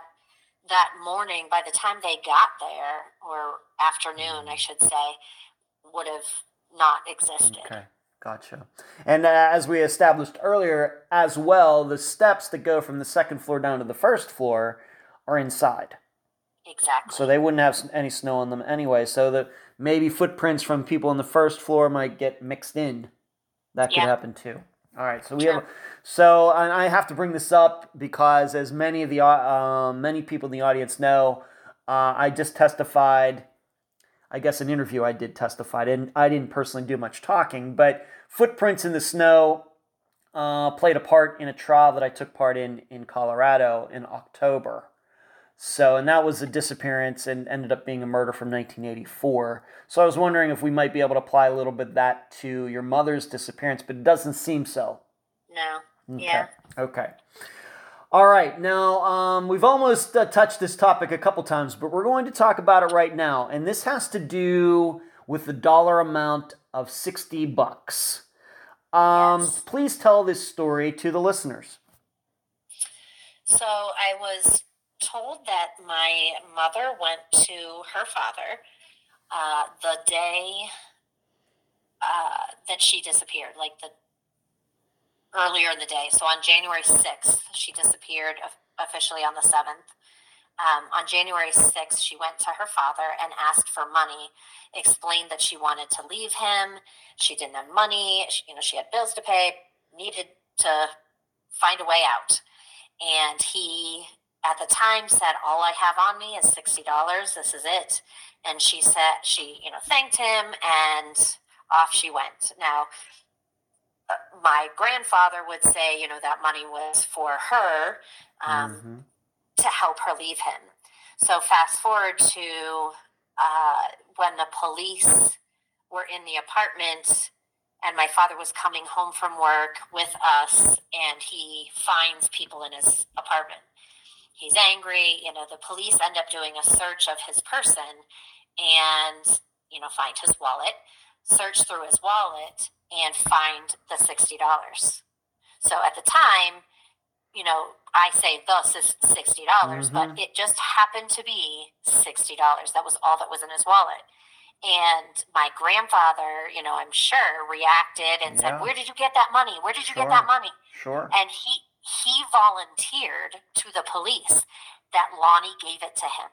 Speaker 2: that morning, by the time they got there or afternoon, I should say, would have not existed.
Speaker 1: Okay, gotcha. And uh, as we established earlier as well, the steps that go from the second floor down to the first floor are inside.
Speaker 2: Exactly.
Speaker 1: So they wouldn't have any snow on them anyway. So that maybe footprints from people on the first floor might get mixed in. That could
Speaker 2: Yeah.
Speaker 1: happen too. All right, so we
Speaker 2: Sure.
Speaker 1: have. So and I have to bring this up because, as many of the uh, many people in the audience know, uh, I just testified. I guess an interview I did testify, and I didn't personally do much talking, but footprints in the snow uh, played a part in a trial that I took part in in Colorado in October. So, and that was a disappearance and ended up being a murder from 1984. So, I was wondering if we might be able to apply a little bit of that to your mother's disappearance, but it doesn't seem so.
Speaker 2: no.
Speaker 1: Okay.
Speaker 2: Yeah.
Speaker 1: Okay. All right. Now, um, we've almost uh, touched this topic a couple times, but we're going to talk about it right now. And this has to do with the dollar amount of 60 bucks. Um,
Speaker 2: Yes.
Speaker 1: Please tell this story to the listeners.
Speaker 2: So I was told that my mother went to her father uh, the day uh, that she disappeared, like the earlier in the day. So on January sixth, she disappeared officially on the seventh. Um, on January 6th, she went to her father and asked for money, explained that she wanted to leave him. She didn't have money. She, you know, she had bills to pay, needed to find a way out. And he, at the time, said, All I have on me is $60. This is it. And she said, she, you know, thanked him and off she went. Now, my grandfather would say, you know, that money was for her. Um,
Speaker 1: Mhm.
Speaker 2: to help her leave him. So fast forward to uh, when the police were in the apartment and my father was coming home from work with us and he finds people in his apartment. He's angry, you know, the police end up doing a search of his person and, you know, find his wallet, search through his wallet and find the $60. So at the time, you know, I say the sis- sixty dollars, but mm-hmm. it just happened to be sixty dollars. That was all that was in his wallet. And my grandfather, you know, I'm sure reacted and
Speaker 1: Yeah.
Speaker 2: said, "Where did you get that money? Where did you
Speaker 1: Sure.
Speaker 2: get that money?"
Speaker 1: Sure.
Speaker 2: And he he volunteered to the police that Lonnie gave it to him,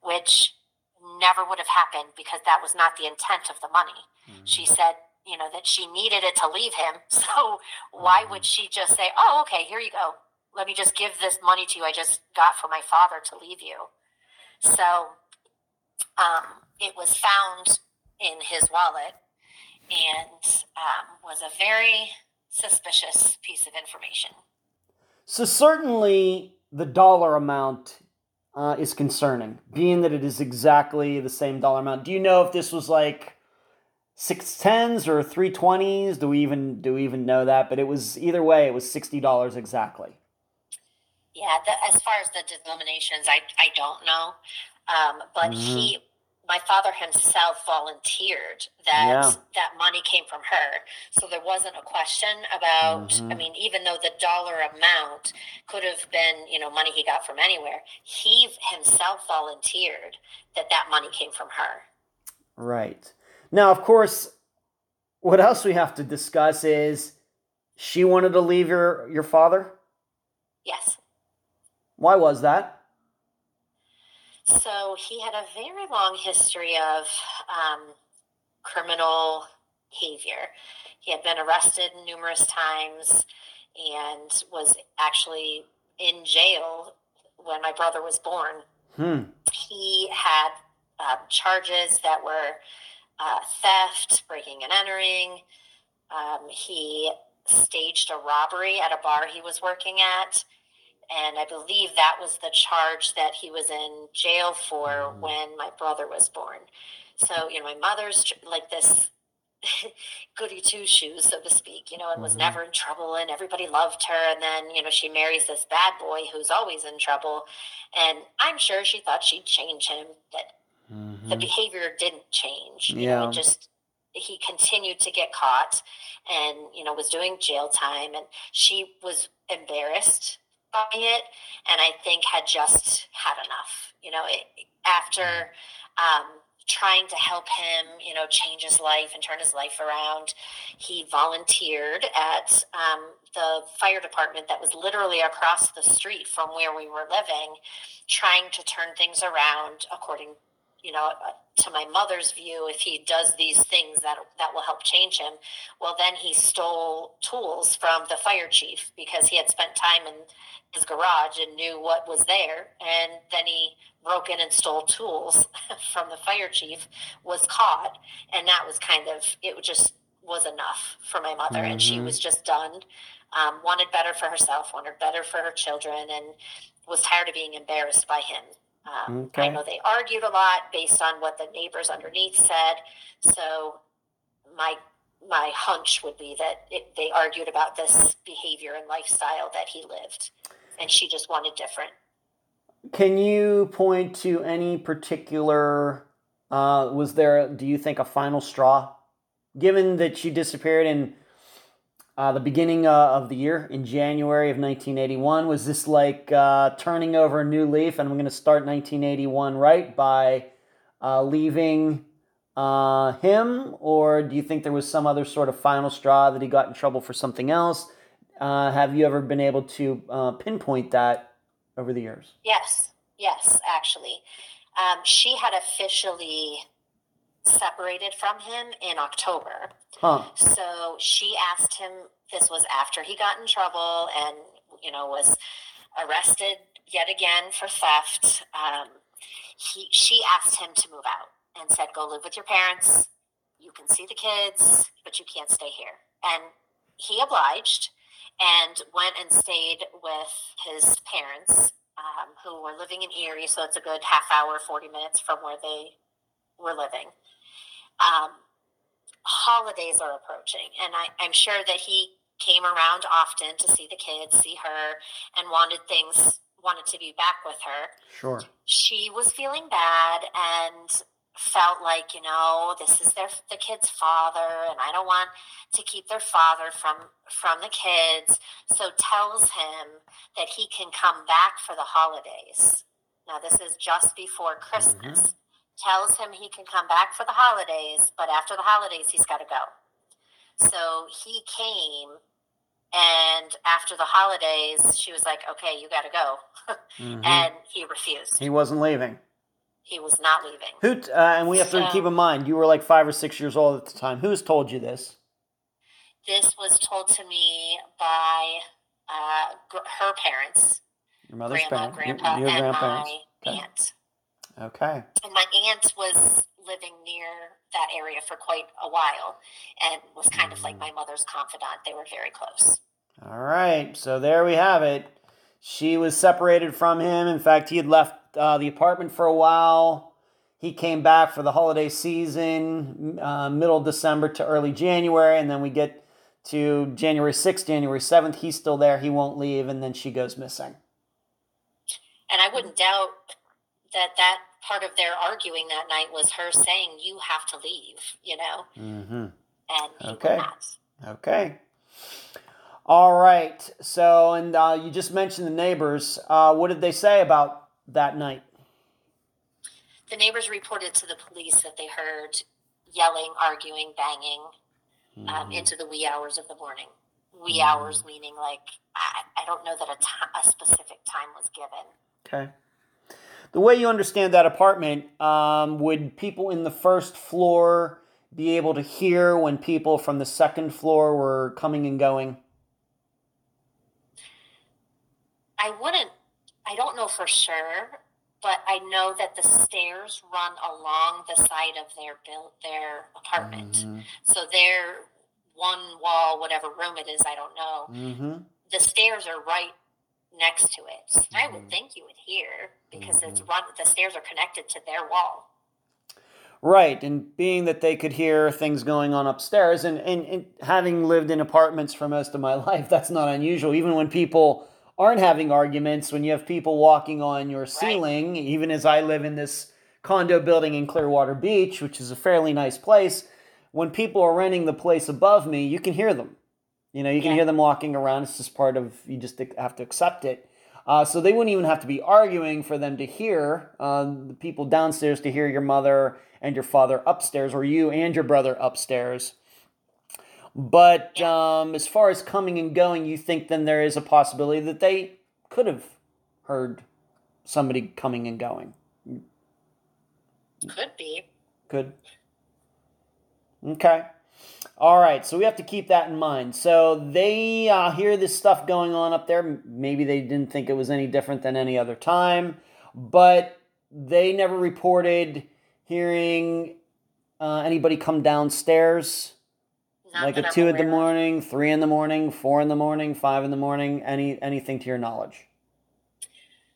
Speaker 2: which never would have happened because that was not the intent of the money she mm. said you know that she needed it to leave him so why would she just say oh okay here you go let me just give this money to you. I just got from my father to leave you. So um, it was found in his wallet and um, was a very suspicious piece of information.
Speaker 1: So, certainly the dollar amount uh, is concerning, being that it is exactly the same dollar amount. Do you know if this was like six tens or three twenties? Do we even do we even know that? But it was either way, it was sixty dollars exactly.
Speaker 2: Yeah, the, as far as the denominations, I I don't know, um, but mm-hmm. he my father himself volunteered that yeah. that money came from her so there wasn't a question about mm-hmm. i mean even though the dollar amount could have been you know money he got from anywhere he himself volunteered that that money came from her
Speaker 1: right now of course what else we have to discuss is she wanted to leave your your father
Speaker 2: yes
Speaker 1: why was that
Speaker 2: so he had a very long history of um, criminal behavior. He had been arrested numerous times and was actually in jail when my brother was born. Hmm. He had uh, charges that were uh, theft, breaking and entering. Um, he staged a robbery at a bar he was working at and I believe that was the charge that he was in jail for mm-hmm. when my brother was born. So, you know, my mother's like this goody two shoes, so to speak, you know, and was mm-hmm. never in trouble and everybody loved her. And then, you know, she marries this bad boy who's always in trouble. And I'm sure she thought she'd change him, but mm-hmm. the behavior didn't change. You yeah. know, it just, he continued to get caught and, you know, was doing jail time. And she was embarrassed by it and I think had just had enough. You know, it, after um, trying to help him, you know, change his life and turn his life around, he volunteered at um, the fire department that was literally across the street from where we were living, trying to turn things around according you know, to my mother's view, if he does these things that that will help change him, well, then he stole tools from the fire chief because he had spent time in his garage and knew what was there, and then he broke in and stole tools from the fire chief, was caught, and that was kind of it. Just was enough for my mother, mm-hmm. and she mm-hmm. was just done. Um, wanted better for herself, wanted better for her children, and was tired of being embarrassed by him um, okay. I know they argued a lot based on what the neighbors underneath said. So my my hunch would be that it, they argued about this behavior and lifestyle that he lived, and she just wanted different.
Speaker 1: Can you point to any particular? Uh, was there? Do you think a final straw, given that she disappeared in uh, the beginning uh, of the year in January of 1981. Was this like uh, turning over a new leaf and I'm going to start 1981 right by uh, leaving uh, him? Or do you think there was some other sort of final straw that he got in trouble for something else? Uh, have you ever been able to pinpoint that over the years?
Speaker 2: Yes, yes, actually. Um, she had officially separated from him in October. Huh. So she asked him, this was after he got in trouble and, you know, was arrested yet again for theft. Um, he, she asked him to move out and said, go live with your parents. You can see the kids, but you can't stay here. And he obliged and went and stayed with his parents, um, who were living in Erie. So it's a good half hour, 40 minutes from where they were living um, holidays are approaching, and I, I'm sure that he came around often to see the kids, see her, and wanted things wanted to be back with her.
Speaker 1: Sure.
Speaker 2: She was feeling bad and felt like, you know, this is their the kid's father and I don't want to keep their father from from the kids. So tells him that he can come back for the holidays. Now this is just before Christmas. Mm-hmm tells him he can come back for the holidays, but after the holidays, he's got to go. So he came, and after the holidays, she was like, okay, you got to go. mm-hmm. And he refused.
Speaker 1: He wasn't leaving.
Speaker 2: He was not leaving.
Speaker 1: Who? Uh, and we have so, to keep in mind, you were like five or six years old at the time. Who's told you this?
Speaker 2: This was told to me by uh, gr- her parents,
Speaker 1: Your mother's
Speaker 2: grandma,
Speaker 1: parents. Your-
Speaker 2: grandpa,
Speaker 1: your,
Speaker 2: and
Speaker 1: grandparents.
Speaker 2: my
Speaker 1: Okay.
Speaker 2: aunt.
Speaker 1: Okay.
Speaker 2: And my aunt was living near that area for quite a while and was kind of like
Speaker 1: Mm.
Speaker 2: my mother's confidant. They were very close.
Speaker 1: All right. So there we have it. She was separated from him. In fact, he had left uh, the apartment for a while. He came back for the holiday season, uh, middle December to early January, and then we get to January 6th, January 7th. He's still there. He won't leave, and then she goes missing.
Speaker 2: And I wouldn't doubt that that part of their arguing that night was her saying, You have to leave, you know?
Speaker 1: Mm-hmm.
Speaker 2: And
Speaker 1: Okay. Okay. All right. So, and uh, you just mentioned the neighbors. Uh, what did they say about that night?
Speaker 2: The neighbors reported to the police that they heard yelling, arguing, banging um,
Speaker 1: Mhm.
Speaker 2: into the wee hours of the morning. Wee
Speaker 1: Mhm.
Speaker 2: hours meaning like, I, I don't know that a, ti a specific time was given.
Speaker 1: Okay. The way you understand that apartment, um, would people in the first floor be able to hear when people from the second floor were coming and going?
Speaker 2: I wouldn't, I don't know for sure, but I know that the stairs run along the side of their build, their apartment.
Speaker 1: Mhm.
Speaker 2: So their one wall, whatever room it is, I don't know.
Speaker 1: Mhm.
Speaker 2: The stairs are right next to it. So I would think you would hear because it's
Speaker 1: Mhm.
Speaker 2: run. The stairs are connected to their wall.
Speaker 1: Right, and being that they could hear things going on upstairs, and, and, and having lived in apartments for most of my life, that's not unusual. Even when people aren't having arguments, when you have people walking on your ceiling, even as I live in this condo building in Clearwater Beach, which is a fairly nice place, when people are renting the place above me, you can hear them. You know, you can
Speaker 2: Yeah.
Speaker 1: hear them walking around. It's just part of, you just have to accept it. Uh, so they wouldn't even have to be arguing for them to hear uh, the people downstairs to hear your mother and your father upstairs, or you and your brother upstairs. But um, as far as coming and going, you think then there is a possibility that they could have heard somebody coming and going.
Speaker 2: Could be.
Speaker 1: Good. Okay. All right. So we have to keep that in mind. So they uh, hear this stuff going on up there. Maybe they didn't think it was any different than any other time, but they never reported hearing uh, anybody come downstairs,
Speaker 2: Not
Speaker 1: like at two in the morning, three in the morning, four in the morning, five in the morning. Any anything to your knowledge?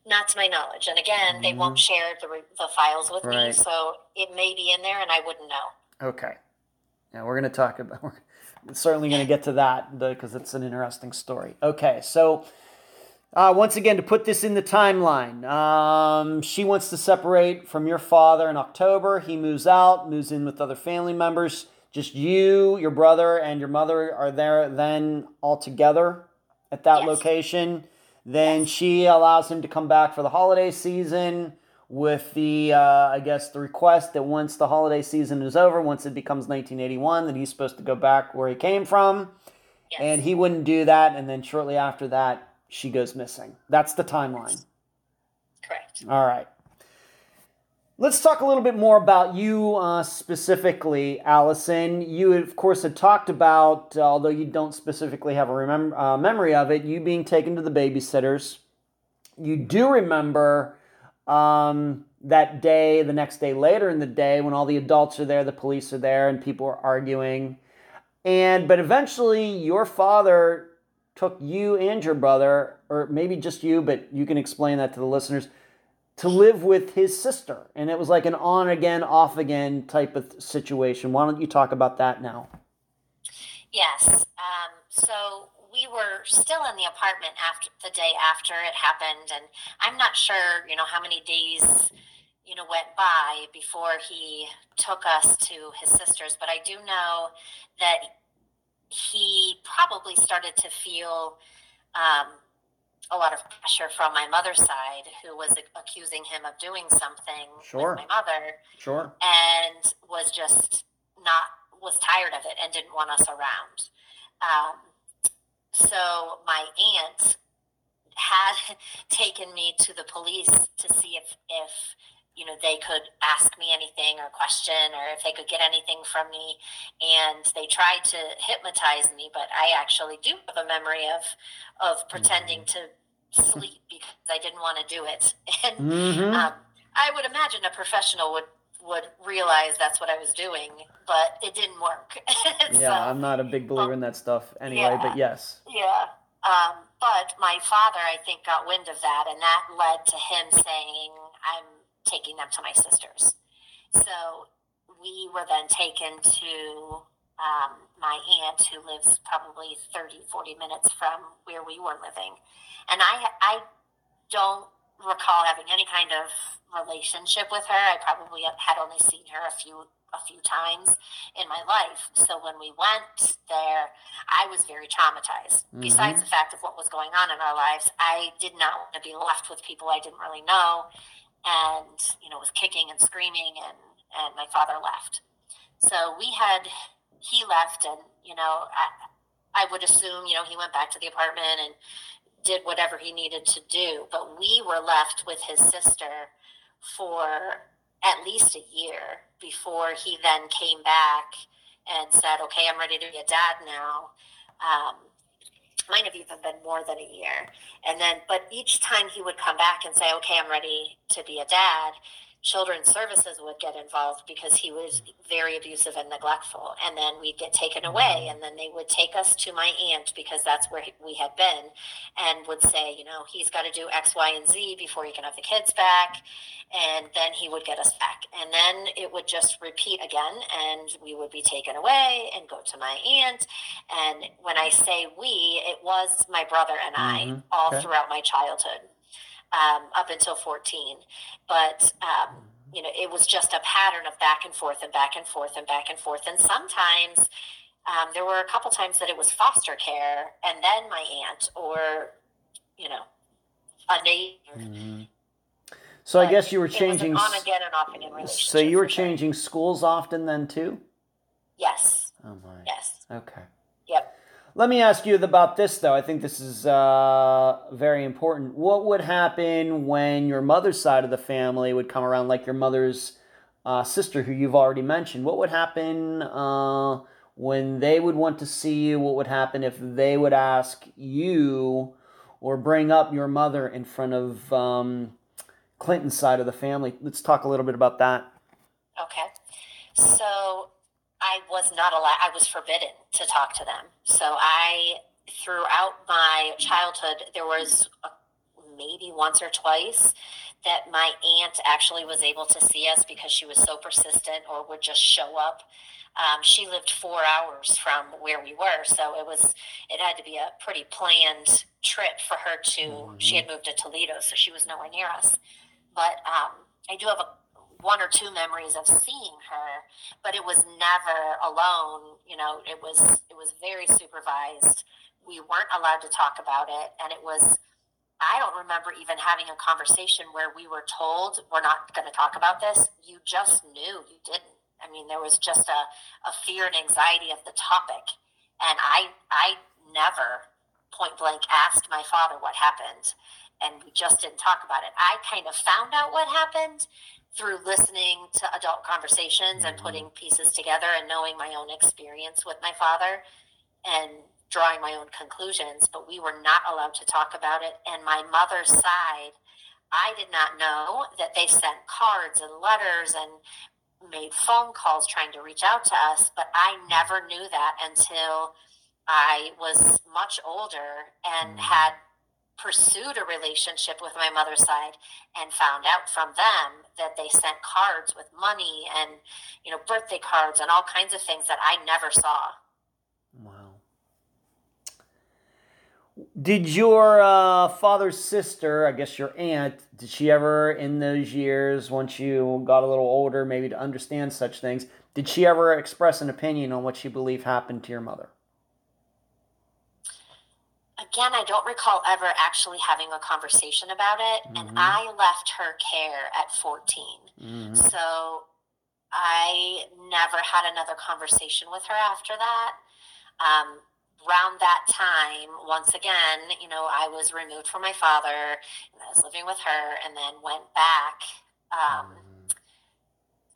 Speaker 2: Not to my knowledge. And again, they won't share the, the files with me,
Speaker 1: Mm-hmm.
Speaker 2: So it may be in there and I wouldn't know.
Speaker 1: Okay. We're going to talk about. We're certainly going to get to that because it's an interesting story. Okay, so uh, once again, to put this in the timeline, um, she wants to separate from your father in October. He moves out, moves in with other family members. Just you, your brother, and your mother are there then all together at that
Speaker 2: Yes.
Speaker 1: location. Then she allows him to come back for the holiday season with the, uh, I guess, the request that once the holiday season is over, once it becomes 1981, that he's supposed to go back where he came from.
Speaker 2: Yes.
Speaker 1: And he wouldn't do that. And then shortly after that, she goes missing. That's the timeline.
Speaker 2: Correct.
Speaker 1: All right. Let's talk a little bit more about you uh, specifically, Allison. You, of course, had talked about, uh, although you don't specifically have a remem- uh, memory of it, you being taken to the babysitters. You do remember um, that day, the next day later in the day, when all the adults are there, the police are there, and people are arguing. And but eventually, your father took you and your brother, or maybe just you, but you can explain that to the listeners, to live with his sister. And it was like an on again, off again type of situation. Why don't you talk about that now?
Speaker 2: Yes. Um, so we were still in the apartment after the day after it happened, and I'm not sure, you know, how many days, you know, went by before he took us to his sister's. But I do know that he probably started to feel um, a lot of pressure from my mother's side, who was accusing him of doing something
Speaker 1: Sure.
Speaker 2: with my mother
Speaker 1: Sure.
Speaker 2: and was just not was tired of it and didn't want us around. Um, so my aunt had taken me to the police to see if if you know, they could ask me anything or question, or if they could get anything from me. And they tried to hypnotize me, but I actually do have a memory of of pretending to sleep because I didn't want to do it. And
Speaker 1: Mm-hmm.
Speaker 2: um, I would imagine a professional would would realize that's what I was doing, but it didn't work.
Speaker 1: yeah,
Speaker 2: So-
Speaker 1: I'm not a big believer in that stuff anyway,
Speaker 2: Yeah.
Speaker 1: but yes.
Speaker 2: yeah. Um, but my father, I think, got wind of that, and that led to him saying, I'm taking them to my sister's. So we were then taken to um, my aunt, who lives probably 30, 40 minutes from where we were living. And I, I don't recall having any kind of relationship with her. I probably had only seen her a few a few times in my life. So when we went there, I was very traumatized.
Speaker 1: Mhm.
Speaker 2: Besides the fact of what was going on in our lives, I did not want to be left with people I didn't really know, and you know was kicking and screaming, and and my father left. So we had he left, and you know I I would assume you know he went back to the apartment and did whatever he needed to do, but we were left with his sister for at least a year before he then came back and said, "Okay, I'm ready to be a dad now." Um, might have even been more than a year, and then, but each time he would come back and say, "Okay, I'm ready to be a dad," children's services would get involved because he was very abusive and neglectful, and then we'd get taken away, and then they would take us to my aunt because that's where we had been, and would say, you know, he's got to do X, Y, and Z before he can have the kids back and then he would get us back. And then it would just repeat again and we would be taken away and go to my aunt. And when i say we it was my brother and i
Speaker 1: Mhm.
Speaker 2: all
Speaker 1: Okay.
Speaker 2: throughout my childhood um, up until 14 but um, you know it was just a pattern of back and forth and back and forth and back and forth and sometimes um, there were a couple times that it was foster care and then my aunt or you know a neighbor
Speaker 1: Mhm. So I guess you were changing.
Speaker 2: an on again and off again relationship.
Speaker 1: So you were changing schools often then too?
Speaker 2: Yes.
Speaker 1: Oh my.
Speaker 2: Yes.
Speaker 1: Okay.
Speaker 2: Yep.
Speaker 1: Let me ask you about this though. I think this is uh, very important. What would happen when your mother's side of the family would come around, like your mother's uh, sister, who you've already mentioned? What would happen uh, when they would want to see you? What would happen if they would ask you or bring up your mother in front of um, Clinton's side of the family? Let's talk a little bit about that.
Speaker 2: Okay. So I was not allowed. I was forbidden to talk to them. So I, throughout my childhood, there was a, maybe once or twice that my aunt actually was able to see us because she was so persistent or would just show up. Um, she lived four hours from where we were, so it was it had to be a pretty planned trip for her to. She had moved to Toledo, so she was nowhere near us. But um, I do have a one or two memories of seeing her, but it was never alone. You know, it was it was very supervised. We weren't allowed to talk about it, and it was. I don't remember even having a conversation where we were told we're not going to talk about this. You just knew you didn't. I mean, there was just a, a fear and anxiety of the topic, and I I never point blank asked my father what happened, and we just didn't talk about it. I kind of found out what happened through listening to adult conversations and mm-hmm. putting pieces together and knowing my own experience with my father and drawing my own conclusions, but we were not allowed to talk about it. And my mother's side, I did not know that they sent cards and letters and made phone calls trying to reach out to us, but I mm-hmm. never knew that until I was much older and mm-hmm. had pursued a relationship with my mother's side and found out from them that they sent cards with money and you know birthday cards and all kinds of things that I never saw.
Speaker 1: Wow. Did your uh, father's sister, I guess your aunt, did she ever in those years, once you got a little older, maybe to understand such things, did she ever express an opinion on what she believed happened to your mother?
Speaker 2: Again, I don't recall ever actually having a conversation about it,
Speaker 1: Mhm.
Speaker 2: and I left her care at 14.
Speaker 1: Mm-hmm.
Speaker 2: So I never had another conversation with her after that. Um, around that time, once again, you know, I was removed from my father and I was living with her and then went back um,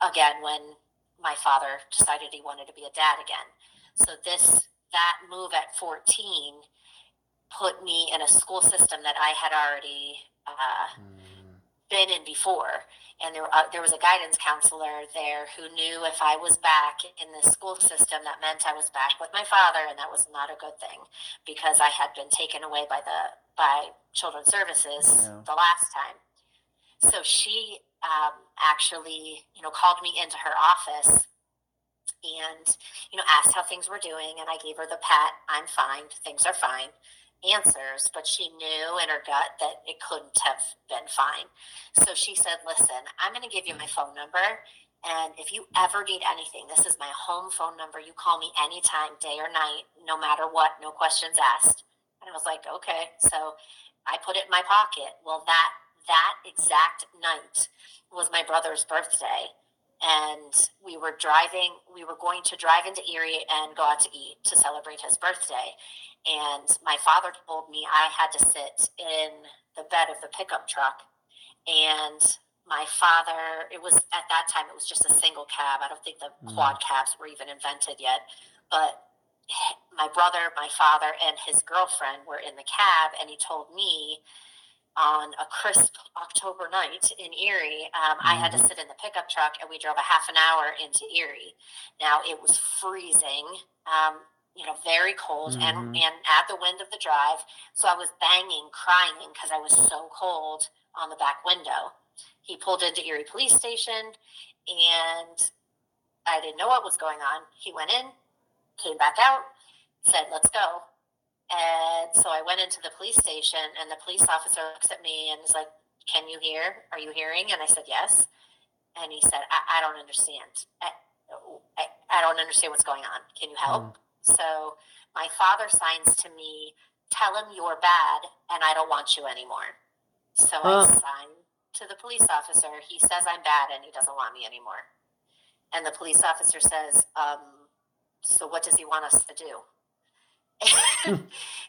Speaker 2: again when my father decided he wanted to be a dad again. So this that move at 14 put me in a school system that I had already uh, mm. been in before. And there, uh, there was a guidance counselor there who knew if I was back in the school system, that meant I was back with my father, and that was not a good thing because I had been taken away by the by Children's Services yeah. the last time. So she um, actually, you know, called me into her office and, you know, asked how things were doing. And I gave her the pat, I'm fine, things are fine answers, but she knew in her gut that it couldn't have been fine. So she said, Listen, I'm going to give you my phone number. And if you ever need anything, this is my home phone number. You call me anytime, day or night, no matter what, no questions asked. And I was like, okay. So I put it in my pocket. Well, that that exact night was my brother's birthday. And we were driving, we were going to drive into Erie and go out to eat to celebrate his birthday. And my father told me I had to sit in the bed of the pickup truck. And my father, it was at that time, it was just a single cab. I don't think the mm. quad cabs were even invented yet. But my brother, my father, and his girlfriend were in the cab, and he told me on a crisp October night in Erie, um. I had to mm-hmm. sit in the pickup truck and we drove a half an hour into Erie. Now it was freezing, um, you know, very cold mm-hmm. and, and at the wind of the drive. So I was banging, crying because I was so cold on the back window. He pulled into Erie Police Station and I didn't know what was going on. He went in, came back out, said, let's go. And so I went into the police station, and the police officer looks at me and is like, Can you hear? Are you hearing? And I said, Yes. And he said, I, I don't understand. I, I, I, don't understand what's going on. Can you help? Mm. So my father signs to me, Tell him you're bad and I don't want you anymore. So huh. I sign to the police officer. He says I'm bad and he doesn't want me anymore. And the police officer says, um, So what does he want us to do?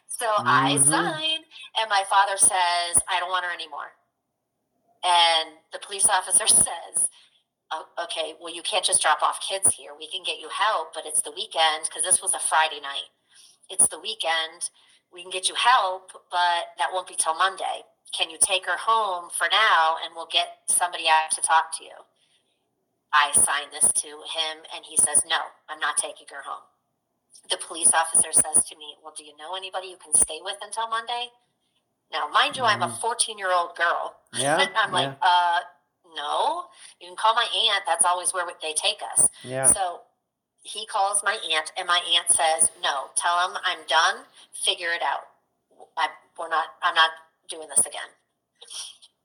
Speaker 2: so mm-hmm. I sign, and my father says, I don't want her anymore. And the police officer says, oh, okay, well, you can't just drop off kids here. We can get you help, but it's the weekend because this was a Friday night. It's the weekend. We can get you help, but that won't be till Monday. Can you take her home for now and we'll get somebody out to talk to you? I sign this to him and he says, no, I'm not taking her home the police officer says to me, Well, do you know anybody you can stay with until Monday? Now, mind you, mm-hmm. I'm a mm. 14 year old girl.
Speaker 1: Yeah.
Speaker 2: I'm
Speaker 1: yeah.
Speaker 2: like, uh, no, you can call my aunt. That's always where they take us.
Speaker 1: Yeah.
Speaker 2: So he calls my aunt, and my aunt says, No, tell him I'm done. Figure it out. I, we're not, I'm not doing this again.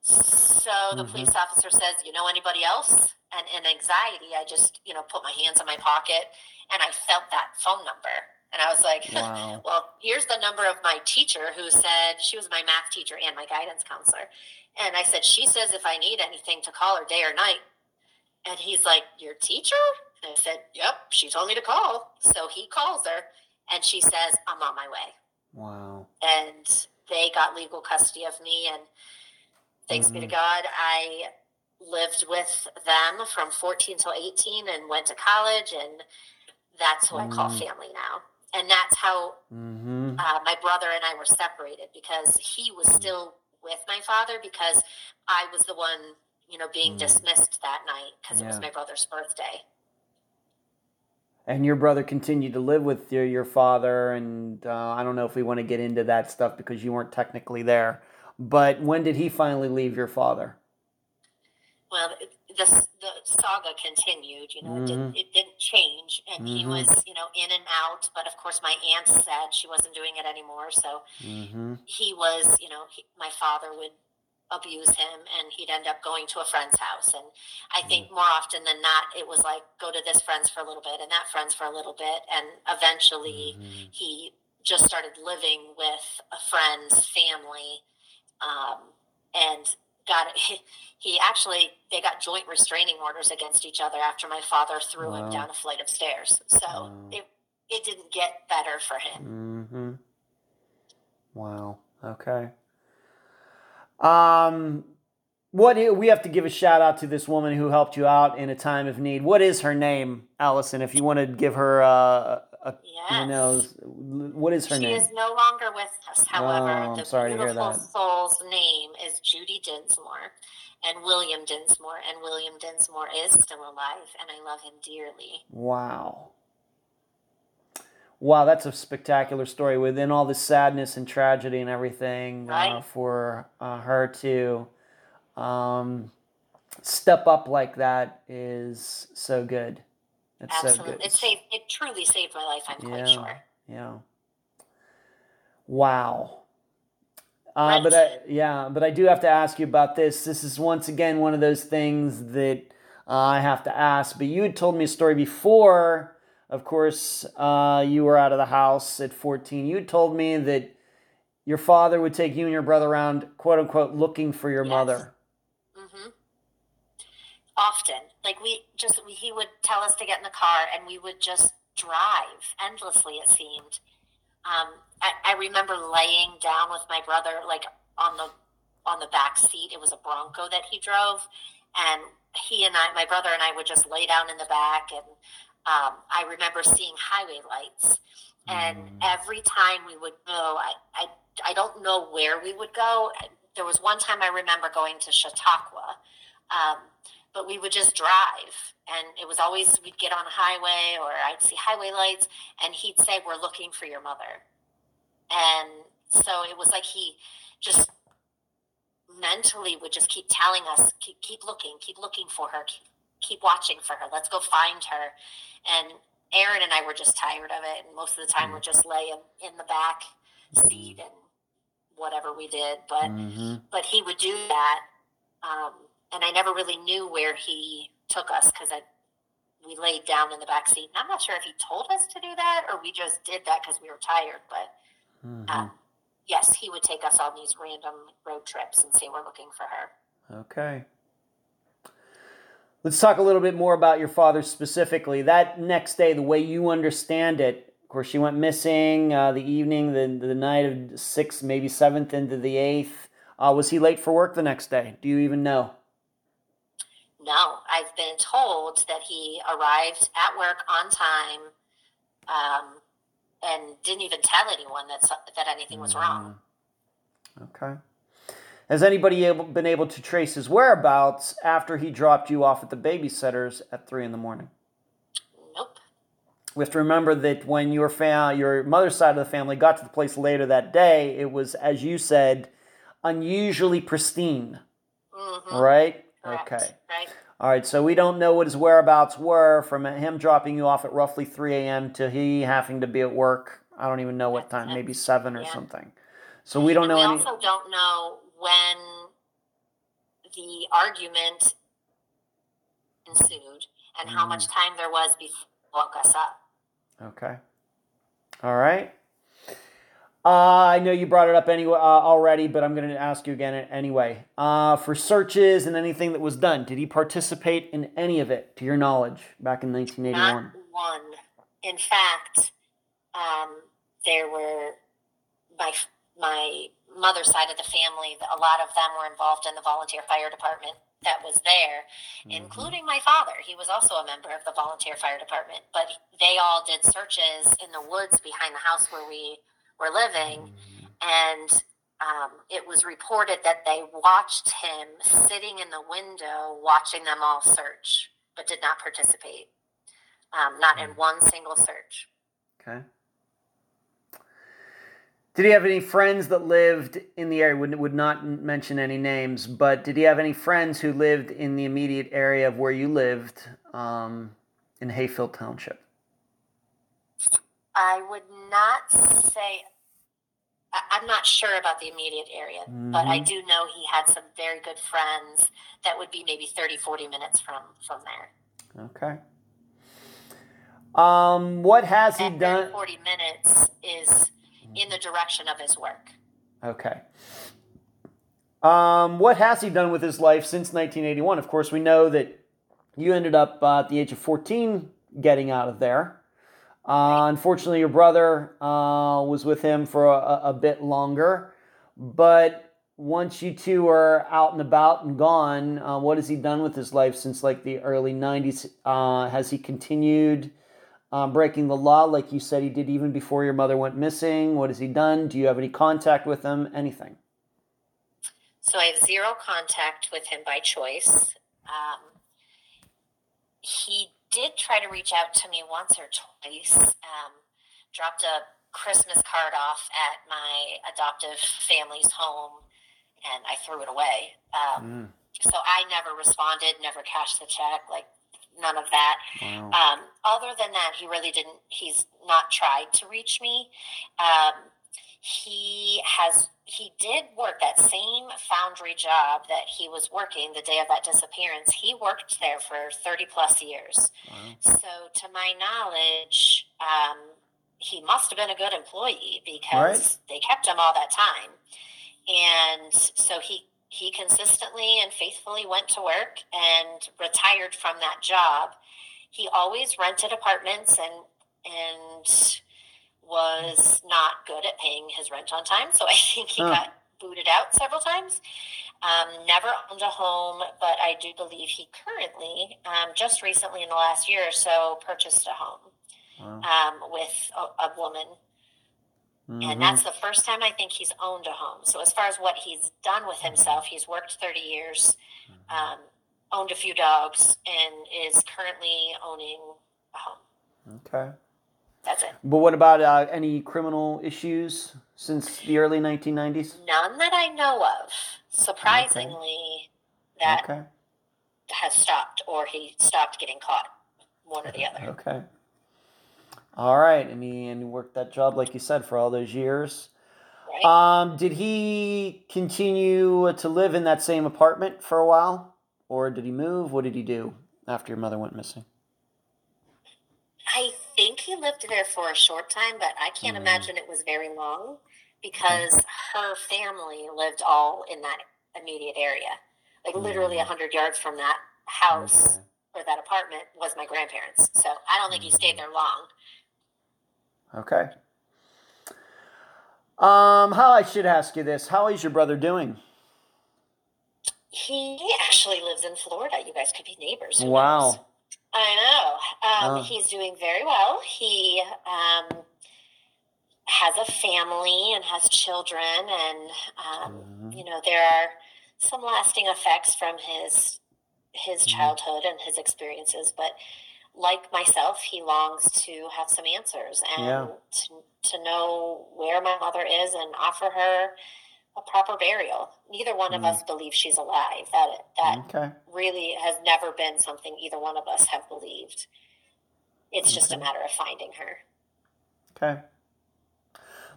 Speaker 2: So the mm-hmm. police officer says, You know anybody else? And in anxiety, I just, you know, put my hands in my pocket and I felt that phone number. And I was like, wow. well, here's the number of my teacher who said she was my math teacher and my guidance counselor. And I said, she says if I need anything to call her day or night. And he's like, your teacher? And I said, yep, she told me to call. So he calls her and she says, I'm on my way.
Speaker 1: Wow.
Speaker 2: And they got legal custody of me. And thanks mm-hmm. be to mm-hmm. God, I lived with them from 14 till 18 and went to college and that's who mm. I call mm. family now. And that's how mm-hmm. uh, my brother and I were separated because he was mm. still with my father because I was the one, you know, being mm. dismissed that night because yeah. it was my brother's birthday.
Speaker 1: And your brother continued to live with your, your father, and uh, I don't know if we want to get into that stuff because you weren't technically there. But when did he finally leave your father?
Speaker 2: Well, the, the saga continued. You know, mm-hmm. it, didn't, it didn't change, and mm-hmm. he was, you know, in and out. But of course, my aunt said she wasn't doing it anymore, so mm-hmm. he was, you know, he, my father would abuse him, and he'd end up going to a friend's house. And I think mm. more often than not, it was like go to this friend's for a little bit and that friend's for a little bit, and eventually mm-hmm. he just started living with a friend's family, um, and got he, actually they got joint restraining orders against each other after my father threw wow. him down a flight of stairs. So wow. it it didn't get better for him.
Speaker 1: Mm-hmm. Wow. Okay. Um, what we have to give a shout out to this woman who helped you out in a time of need. What is her name, Allison? If you want to give her uh, a,
Speaker 2: Yes.
Speaker 1: you know, what is her
Speaker 2: she
Speaker 1: name?
Speaker 2: She is no longer with us. However,
Speaker 1: Oh, I'm
Speaker 2: the
Speaker 1: sorry
Speaker 2: beautiful soul's name is Judy Dinsmore and William Dinsmore. And William Dinsmore is still alive, and I love him dearly.
Speaker 1: Wow. Wow, that's a spectacular story within all the sadness and tragedy and everything uh, for uh, her to um, step up like that is so good. So
Speaker 2: Absolutely,
Speaker 1: good.
Speaker 2: it saved. It truly saved my life. I'm quite sure.
Speaker 1: Yeah. Wow. Uh, but I, yeah, but I do have to ask you about this. This is once again one of those things that uh, I have to ask. But you had told me a story before. Of course, uh, you were out of the house at 14. You told me that your father would take you and your brother around, quote unquote, looking for your
Speaker 2: Yes.
Speaker 1: mother.
Speaker 2: hmm Often, like we just he would tell us to get in the car, and we would just drive endlessly. It seemed. Um, I, I remember laying down with my brother, like on the on the back seat. It was a Bronco that he drove, and he and I, my brother and I, would just lay down in the back. And um, I remember seeing highway lights, and
Speaker 1: Mm.
Speaker 2: every time we would go, I, I I don't know where we would go. There was one time I remember going to Chautauqua, um, but we would just drive, and it was always we'd get on a highway or I'd see highway lights, and he'd say, "We're looking for your mother," and so it was like he just mentally would just keep telling us, "Keep, keep looking, keep looking for her, keep, keep watching for her. Let's go find her," and Aaron and I were just tired of it, and most of the time we're just laying in the back seat and whatever we did. But
Speaker 1: hmm
Speaker 2: but he would do that, um, and I never really knew where he took us because I we laid down in the back seat, and I'm not sure if he told us to do that or we just did that because we were tired. But
Speaker 1: hmm
Speaker 2: um, yes, he would take us on these random road trips and say we're looking for her.
Speaker 1: Okay. Let's talk a little bit more about your father specifically. That next day, the way you understand it, of course, she went missing uh, the evening, the, the night of 6th, maybe 7th into the 8th. Uh, was he late for work the next day? Do you even know?
Speaker 2: No, I've been told that he arrived at work on time, um, and didn't even tell anyone that that anything was wrong.
Speaker 1: Okay. Has anybody able, been able to trace his whereabouts after he dropped you off at the babysitter's at 3 in the morning?
Speaker 2: Nope.
Speaker 1: We have to remember that when your fam- your mother's side of the family got to the place later that day, it was, as you said, unusually pristine,
Speaker 2: hmm
Speaker 1: right?
Speaker 2: Correct.
Speaker 1: Okay.
Speaker 2: Right.
Speaker 1: All right. So we don't know what his whereabouts were from him dropping you off at roughly 3 a.m. to he having to be at work. I don't even know what time, maybe 7 or
Speaker 2: Yeah.
Speaker 1: something. So we don't
Speaker 2: and
Speaker 1: know
Speaker 2: we
Speaker 1: any.
Speaker 2: also don't know when the argument ensued and how much
Speaker 1: Mm.
Speaker 2: time there was before woke us up.
Speaker 1: Okay. All right. Uh, I know you brought it up anyway uh, already, but I'm going to ask you again anyway. Uh, for searches and anything that was done, did he participate in any of it, to your knowledge, back in 1981?
Speaker 2: Not one. In fact, um, there were my my mother's side of the family. A lot of them were involved in the volunteer fire department that was there,
Speaker 1: Mm-hmm.
Speaker 2: including my father. He was also a member of the volunteer fire department. But they all did searches in the woods behind the house where we were living, and um, it was reported that they watched him sitting in the window watching them all search, but did not participate. Um, not in one single search.
Speaker 1: Okay. Did he have any friends that lived in the area? Would, would not mention any names, but did he have any friends who lived in the immediate area of where you lived um, in Hayfield Township?
Speaker 2: I would not say. I, I'm not sure about the immediate area, but I
Speaker 1: Mhm.
Speaker 2: do know he had some very good friends that would be maybe 30, 40 minutes from from there.
Speaker 1: Okay. Um, what has he
Speaker 2: And 30,
Speaker 1: done?
Speaker 2: 40 minutes is in the direction of his work.
Speaker 1: Okay. Um, what has he done with his life since 1981? Of course, we know that you ended up uh, at the age of 14 getting out of there. Uh, unfortunately, your brother uh, was with him for a, a bit longer. But once you two are out and about and gone, uh, what has he done with his life since like the early 90s? Uh, has he continued um, breaking the law like you said he did even before your mother went missing? What has he done? Do you have any contact with him? Anything?
Speaker 2: So I have zero contact with him by choice. Um, he did try to reach out to me once or twice. Um, dropped a Christmas card off at my adoptive family's home and I threw it away. Um, mm. So I never responded, never cashed the check, like none of that. Wow. Um, other than that, he really didn't, he's not tried to reach me. Um, he has, he did work that same foundry job that he was working the day of that disappearance. He worked there for 30 plus years. Wow. So, to my knowledge, um, he must have been a good employee because right. they kept him all that time and so he he consistently and faithfully went to work and retired from that job. He always rented apartments and and was not good at paying his rent on time. So I think he huh. got booted out several times. Um, never owned a home, but I do believe he currently, um, just recently in the last year or so, purchased a home wow. um, with a, a woman Mm-hmm. And that's the first time I think he's owned a home. So, as far as what he's done with himself, he's worked 30 years, mm-hmm. um, owned a few dogs, and is currently owning a home.
Speaker 1: Okay.
Speaker 2: That's it.
Speaker 1: But what about uh, any criminal issues since the early 1990s?
Speaker 2: None that I know of. Surprisingly, okay. that okay. has stopped, or he stopped getting caught. One or the other.
Speaker 1: Okay. All right, and he and he worked that job like you said for all those years. Right. Um, did he continue to live in that same apartment for a while, or did he move? What did he do after your mother went missing?
Speaker 2: I think he lived there for a short time, but I can't mm. imagine it was very long because her family lived all in that immediate area. Like literally a mm. hundred yards from that house okay. or that apartment was my grandparents. So I don't think he stayed mm. there long.
Speaker 1: Okay. Um, how I should ask you this: How is your brother doing?
Speaker 2: He actually lives in Florida. You guys could be neighbors.
Speaker 1: wow.
Speaker 2: Knows? I know. Um, oh. He's doing very well. He um, has a family and has children, and um, mm-hmm. you know there are some lasting effects from his his mm-hmm. childhood and his experiences, but like myself, he longs to have some answers and yeah. to, to know where my mother is and offer her a proper burial. Neither one mm. of us believes she's alive. That that okay. really has never been something either one of us have believed. It's okay. just a matter of finding her.
Speaker 1: Okay.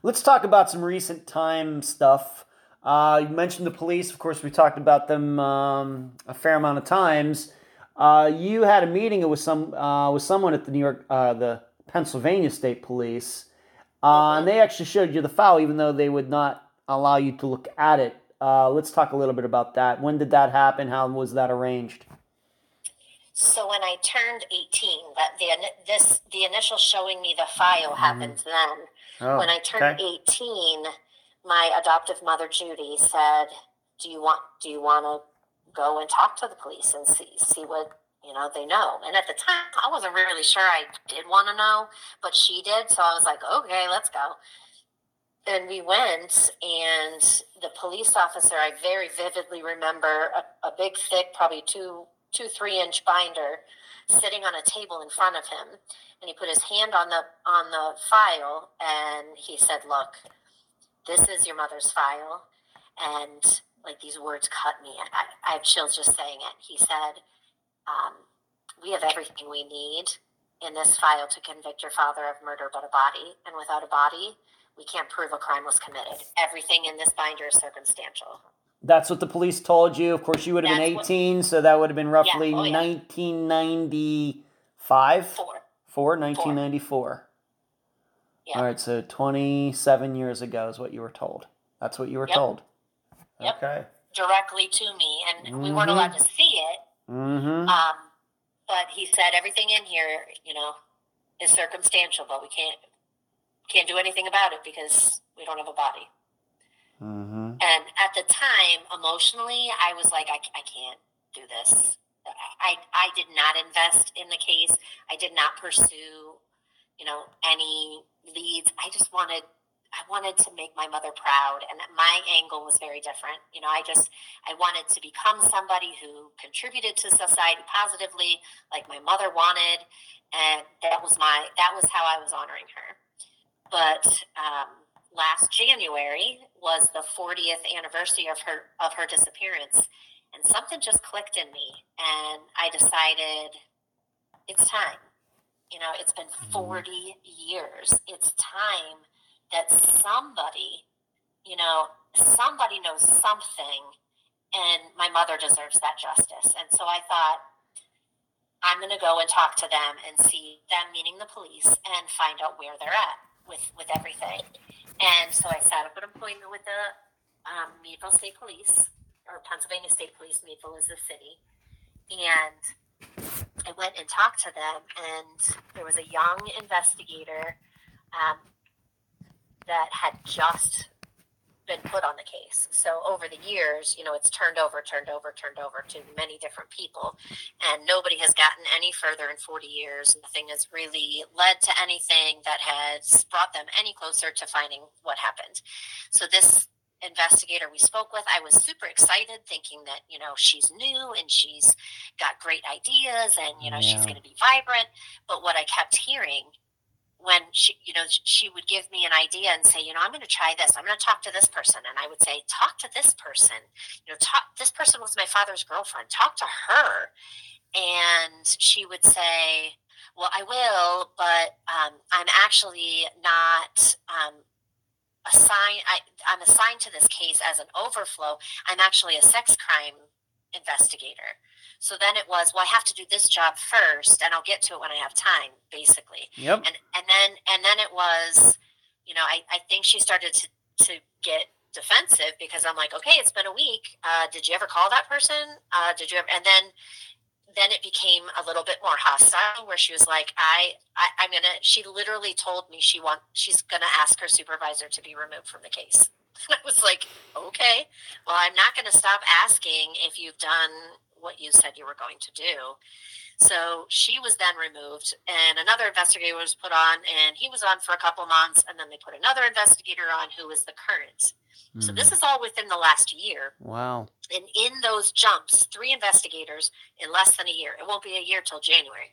Speaker 1: Let's talk about some recent time stuff. Uh, you mentioned the police. Of course, we talked about them um, a fair amount of times. Uh, you had a meeting with some uh, with someone at the New York, uh, the Pennsylvania State Police, uh, and they actually showed you the file, even though they would not allow you to look at it. Uh, let's talk a little bit about that. When did that happen? How was that arranged?
Speaker 2: So when I turned eighteen, that the this the initial showing me the file mm-hmm. happened mm. then. Oh, when I turned okay. eighteen, my adoptive mother Judy said, "Do you want Do you want to go and talk to the police and see see what you know they know and at the time i wasn't really sure i did want to know but she did so i was like okay let's go and we went and the police officer i very vividly remember a, a big thick probably two two three inch binder sitting on a table in front of him and he put his hand on the on the file and he said look this is your mother's file and like these words cut me. I, I have chills just saying it. He said, um, We have everything we need in this file to convict your father of murder but a body. And without a body, we can't prove a crime was committed. Everything in this binder is circumstantial.
Speaker 1: That's what the police told you. Of course, you would have That's been 18, what, so that would have been roughly yeah, oh, yeah. 1995?
Speaker 2: Four.
Speaker 1: Four, 1994. Yeah. All right, so 27 years ago is what you were told. That's what you were yep. told.
Speaker 2: Yep. Okay. Directly to me, and mm-hmm. we weren't mm-hmm. allowed to see it. Mm-hmm. Um, but he said everything in here, you know, is circumstantial, but we can't can't do anything about it because we don't have a body. Mm-hmm. And at the time, emotionally, I was like, I, I can't do this. I, I did not invest in the case. I did not pursue, you know, any leads. I just wanted I wanted to make my mother proud, and my angle was very different. You know, I just I wanted to become somebody who contributed to society positively, like my mother wanted, and that was my that was how I was honoring her. But um, last January was the 40th anniversary of her of her disappearance, and something just clicked in me, and I decided it's time. You know, it's been mm-hmm. 40 years. It's time that somebody, you know, somebody knows something and my mother deserves that justice. And so I thought, I'm going to go and talk to them and see them, meaning the police, and find out where they're at with, with everything. And so I set up an appointment with the um, Meadville State Police, or Pennsylvania State Police. Meadville is the city. And I went and talked to them, and there was a young investigator um, that had just been put on the case. So over the years, you know, it's turned over, turned over, turned over to many different people, and nobody has gotten any further in 40 years. Nothing has really led to anything that has brought them any closer to finding what happened. So this investigator we spoke with, I was super excited, thinking that you know she's new and she's got great ideas, and you know yeah. she's going to be vibrant. But what I kept hearing when she, you know, she would give me an idea and say, you know, I'm going to try this. I'm going to talk to this person, and I would say, talk to this person. You know, talk. This person was my father's girlfriend. Talk to her, and she would say, well, I will, but um, I'm actually not um, assigned. I, I'm assigned to this case as an overflow. I'm actually a sex crime investigator. So then it was, well, I have to do this job first, and I'll get to it when I have time, basically.
Speaker 1: Yep.
Speaker 2: And and then and then it was, you know, I, I think she started to to get defensive because I'm like, okay, it's been a week. Uh, did you ever call that person? Uh, did you ever? And then then it became a little bit more hostile where she was like I, I i'm gonna she literally told me she want she's gonna ask her supervisor to be removed from the case I was like, okay, well, I'm not to stop asking if you've done what you said you were going to do. So she was then removed, and another investigator was put on, and he was on for a couple months, and then they put another investigator on who is the current. Mm. So this hmm. is all within the last year.
Speaker 1: Wow.
Speaker 2: And in those jumps, three investigators in less than a year. It won't be a year till January.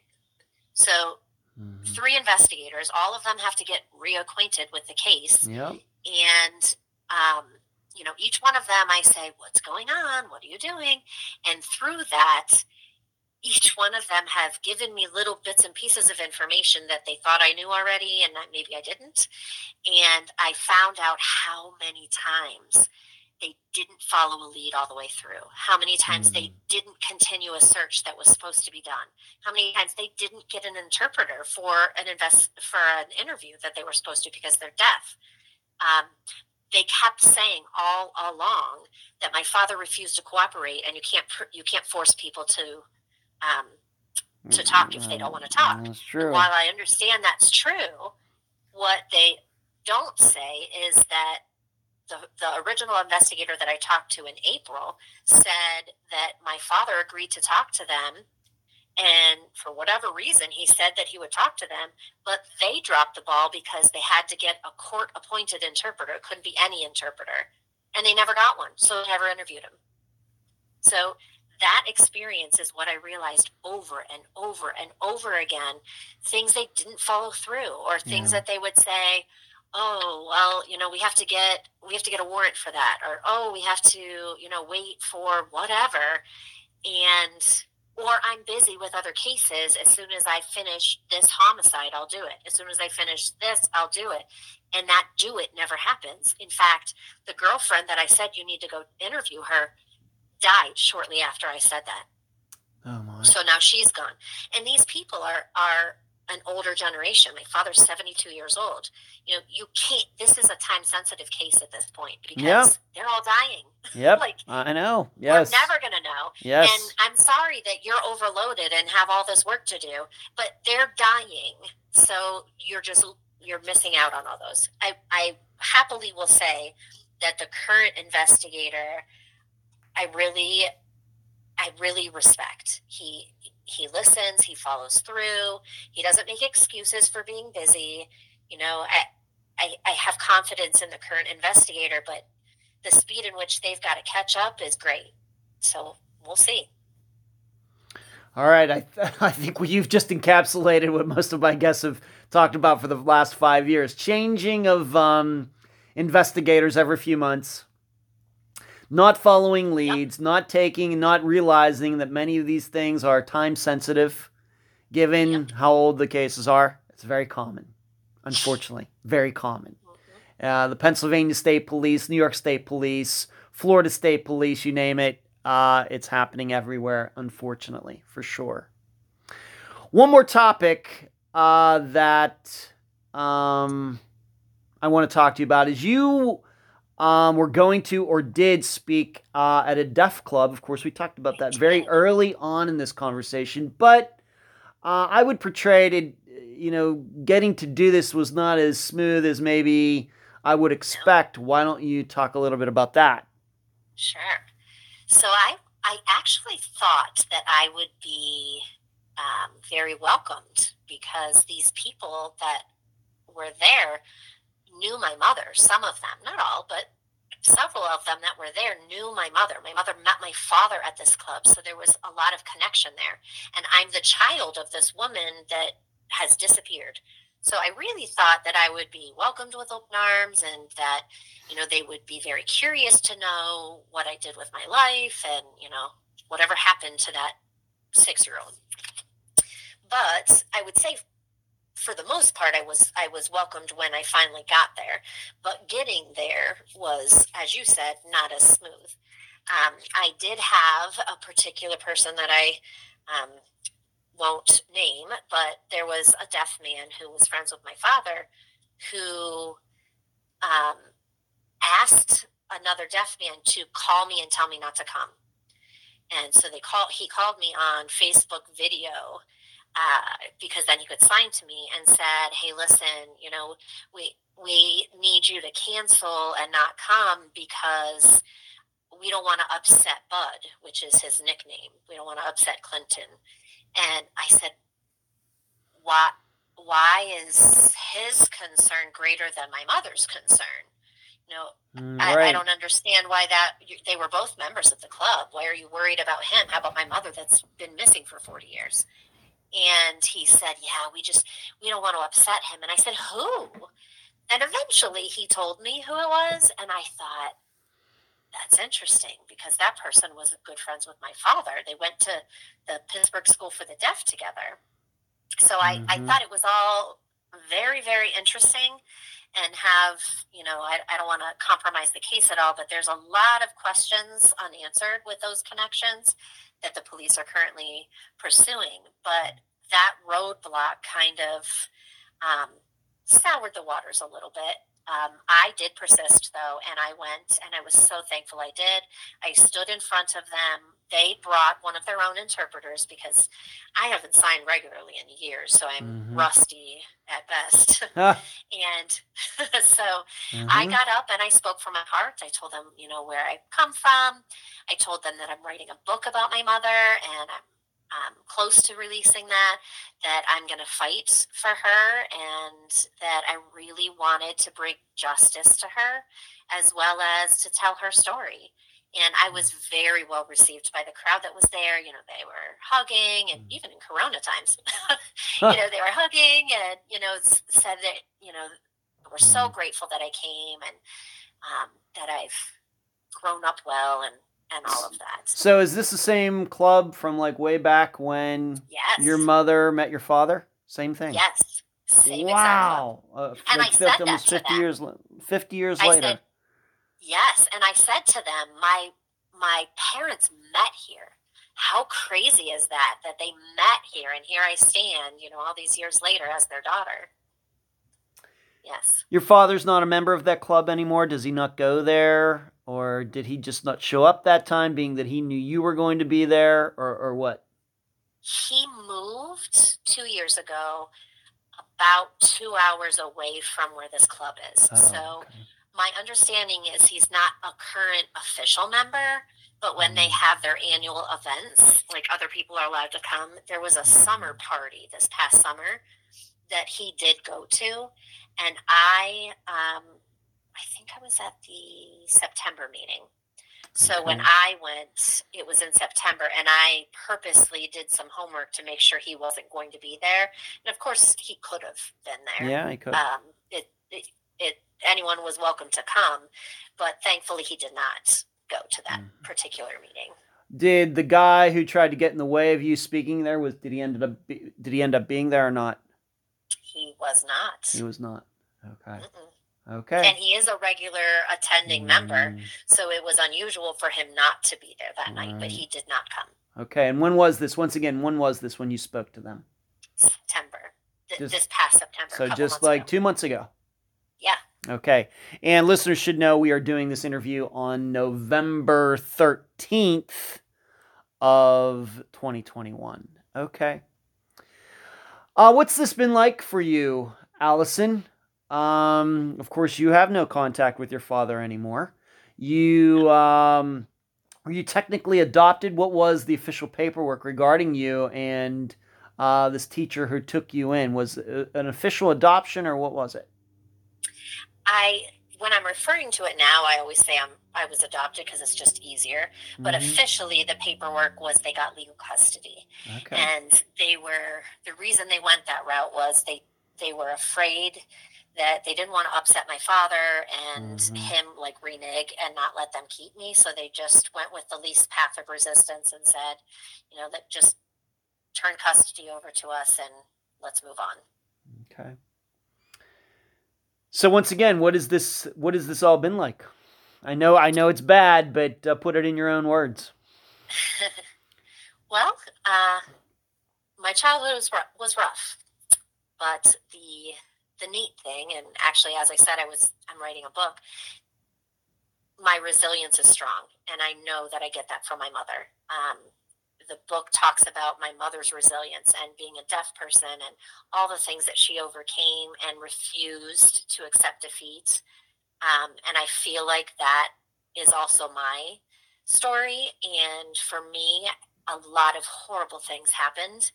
Speaker 2: So mm-hmm. three investigators, all of them have to get reacquainted with the case.
Speaker 1: Yep.
Speaker 2: And um, you know, each one of them, I say, What's going on? What are you doing? And through that, each one of them have given me little bits and pieces of information that they thought I knew already and that maybe I didn't. And I found out how many times they didn't follow a lead all the way through. How many times they didn't continue a search that was supposed to be done. How many times they didn't get an interpreter for an invest for an interview that they were supposed to because they're deaf. Um, they kept saying all along that my father refused to cooperate, and you can't you can't force people to um, to mm, talk if they mm, don't want to talk.
Speaker 1: Mm, that's true.
Speaker 2: And while I understand that's true, what they don't say is that the, the original investigator that I talked to in April said that my father agreed to talk to them and for whatever reason, he said that he would talk to them, but they dropped the ball because they had to get a court appointed interpreter. It couldn't be any interpreter. And they never got one. So they never interviewed him. So that experience is what I realized over and over and over again. Things they didn't follow through, or things yeah. that they would say, oh well you know we have to get we have to get a warrant for that or oh we have to you know wait for whatever and or I'm busy with other cases. As soon as I finish this homicide, I'll do it. As soon as I finish this, I'll do it. And that do it never happens. In fact, the girlfriend that I said you need to go interview her died shortly after I said that.
Speaker 1: Oh my.
Speaker 2: So now she's gone. And these people are are an older generation. My father's 72 years old. You know, you can't, this is a time sensitive case at this point because yep. they're all dying.
Speaker 1: Yep. like, I know. Yes.
Speaker 2: We're never going to know.
Speaker 1: Yes.
Speaker 2: And I'm sorry that you're overloaded and have all this work to do, but they're dying. So you're just, you're missing out on all those. I, I happily will say that the current investigator, I really, I really respect. He he listens, he follows through, he doesn't make excuses for being busy. You know, I, I, I have confidence in the current investigator, but the speed in which they've got to catch up is great. So we'll see.
Speaker 1: All right, I, I think you've just encapsulated what most of my guests have talked about for the last five years: changing of um, investigators every few months, not following leads, yep. not taking, not realizing that many of these things are time sensitive, given yep. how old the cases are. It's very common, unfortunately, very common. Uh, the Pennsylvania State Police, New York State Police, Florida State Police, you name it, uh, it's happening everywhere, unfortunately, for sure. One more topic uh, that um, I want to talk to you about is you um, were going to or did speak uh, at a deaf club. Of course, we talked about that very early on in this conversation, but uh, I would portray it, you know, getting to do this was not as smooth as maybe I would expect. Why don't you talk a little bit about that?
Speaker 2: Sure. So I, I actually thought that I would be um, very welcomed because these people that were there knew my mother, some of them, not all, but several of them that were there knew my mother. My mother met my father at this club, so there was a lot of connection there. And I'm the child of this woman that has disappeared. So I really thought that I would be welcomed with open arms and that, you know, they would be very curious to know what I did with my life and, you know, whatever happened to that six year old. But I would say for the most part i was i was welcomed when i finally got there. But getting there was as you said not as smooth. Um, i did have a particular person that i um, won't name but there was a deaf man who was friends with my father who um, asked another deaf man to call me and tell me not to come. And so they called he called me on facebook video uh, because then he could sign to me and said, "Hey, listen, you know, we we need you to cancel and not come because we don't want to upset Bud, which is his nickname. We don't want to upset Clinton." And I said, "Why? Why is his concern greater than my mother's concern?" You know, mm, right. I, I, don't understand why that they were both members of the club. Why are you worried about him? How about my mother that's been missing for 40 years? And he said, Yeah, we just, we don't want to upset him. And I said, Who? And eventually he told me who it was. And I thought, that's interesting because that person was good friends with my father. They went to the Pittsburgh School for the Deaf together. So I, mm-hmm. I thought it was all very, very interesting and have, you know, I, I don't want to compromise the case at all, but there's a lot of questions unanswered with those connections that the police are currently pursuing. But that roadblock kind of um, soured the waters a little bit. Um, I did persist though, and I went, and I was so thankful I did. I stood in front of them. They brought one of their own interpreters because I haven't signed regularly in years, so I'm mm-hmm. rusty at best. and so mm-hmm. I got up and I spoke from my heart. I told them, you know, where I come from. I told them that I'm writing a book about my mother and I'm um, close to releasing that, that I'm going to fight for her and that I really wanted to bring justice to her as well as to tell her story. And I was very well received by the crowd that was there. You know, they were hugging, and mm. even in Corona times, you know, they were hugging and, you know, said that, you know, we're so mm. grateful that I came and um, that I've grown up well and and all of that.
Speaker 1: So is this the same club from like way back when
Speaker 2: yes.
Speaker 1: your mother met your father? Same thing.
Speaker 2: Yes. Same
Speaker 1: wow. Uh, and like I 50, said almost 50 years 50 years I later. Said,
Speaker 2: yes, and I said to them, my my parents met here. How crazy is that that they met here and here I stand, you know, all these years later as their daughter. Yes.
Speaker 1: Your father's not a member of that club anymore. Does he not go there? Or did he just not show up that time, being that he knew you were going to be there, or, or what?
Speaker 2: He moved two years ago, about two hours away from where this club is. Oh, so okay. My understanding is he's not a current official member, but when they have their annual events, like other people are allowed to come, there was a summer party this past summer that he did go to, and I, um, I think I was at the September meeting. So when I went, it was in September, and I purposely did some homework to make sure he wasn't going to be there. And of course, he could have been there.
Speaker 1: Yeah, I could.
Speaker 2: Um, it, it, it, anyone was welcome to come, but thankfully he did not go to that
Speaker 1: Mhm.
Speaker 2: particular meeting.
Speaker 1: Did the guy who tried to get in the way of you speaking there was did he end up be, did he end up being there or not?
Speaker 2: He was not.
Speaker 1: He was not. Okay.
Speaker 2: Mm-mm.
Speaker 1: Okay.
Speaker 2: And he is a regular attending member,
Speaker 1: Mm,
Speaker 2: so it was unusual for him not to be there that night, but he did not come.
Speaker 1: Okay. And when was this? Once again, when was this when you spoke to them?
Speaker 2: September, th-
Speaker 1: Just-
Speaker 2: this past September.
Speaker 1: So just like
Speaker 2: ago.
Speaker 1: two months ago.
Speaker 2: Yeah.
Speaker 1: Okay. And listeners should know we are doing this interview on November 13th of 2021. Okay. Uh, what's this been like for you, Allison? Um, of course, you have no contact with your father anymore. You um, were you technically adopted? What was the official paperwork regarding you and uh, this teacher who took you in? Was an official adoption or what was it?
Speaker 2: I when I'm referring to it now, I always say I'm I was adopted because it's just easier. But
Speaker 1: Mhm.
Speaker 2: officially, the paperwork was they got legal custody.
Speaker 1: okay.
Speaker 2: and they were the reason they went that route was they they were afraid that they didn't want to upset my father and
Speaker 1: Mhm.
Speaker 2: him like renege and not let them keep me so they just went with the least path of resistance and said you know that just turn custody over to us and let's move on
Speaker 1: Okay. So once again, what is this? What has this all been like? I know, I know it's bad, but uh, put it in your own words.
Speaker 2: well uh, my childhood was rough, was rough but the the neat thing and actually as i said i was i'm writing a book my resilience is strong and i know that i get that from my mother um, the book talks about my mother's resilience and being a deaf person and all the things that she overcame and refused to accept defeat. Um, and i feel like that is also my story. And for me a lot of horrible things happened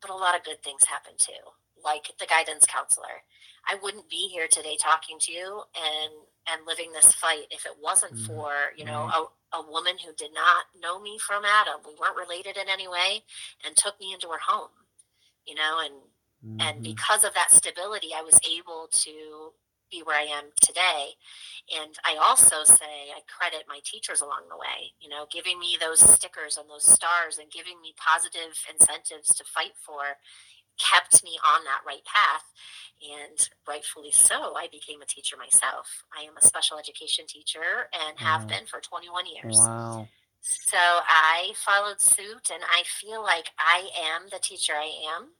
Speaker 2: but a lot of good things happened too like the guidance counselor i wouldn't be here today talking to you and and living this fight if it wasn't
Speaker 1: Mhm.
Speaker 2: for you know a, a woman who did not know me from adam we weren't related in any way and took me into her home you know and and
Speaker 1: Mhm.
Speaker 2: because of that stability i was able to be where i am today and i also say i credit my teachers along the way you know giving me those stickers and those stars and giving me positive incentives to fight for kept me on that right path and rightfully so i became a teacher myself i am a special education teacher and have
Speaker 1: Wow.
Speaker 2: been for 21 years
Speaker 1: wow.
Speaker 2: so I followed suit, and I feel like I am the teacher I am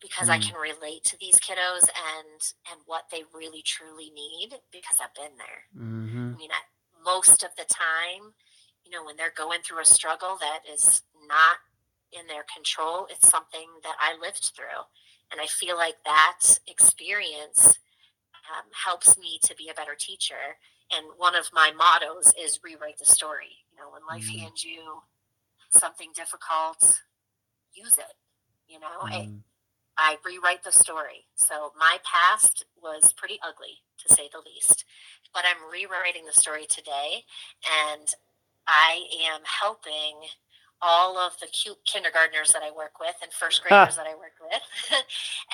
Speaker 2: because I
Speaker 1: Mm.
Speaker 2: can relate to these kiddos and and what they really truly need because I've been there.
Speaker 1: hmm
Speaker 2: I mean, I, most of the time, you know, when they're going through a struggle that is not in their control, it's something that I lived through, and I feel like that experience um, helps me to be a better teacher. And one of my mottos is rewrite the story. You know, when life
Speaker 1: Mm.
Speaker 2: hands you something difficult, use it. You know, I,
Speaker 1: Mm.
Speaker 2: I rewrite the story. So my past was pretty ugly, to say the least. But I'm rewriting the story today, and I am helping all of the cute kindergartners that I work with and first graders that I work with.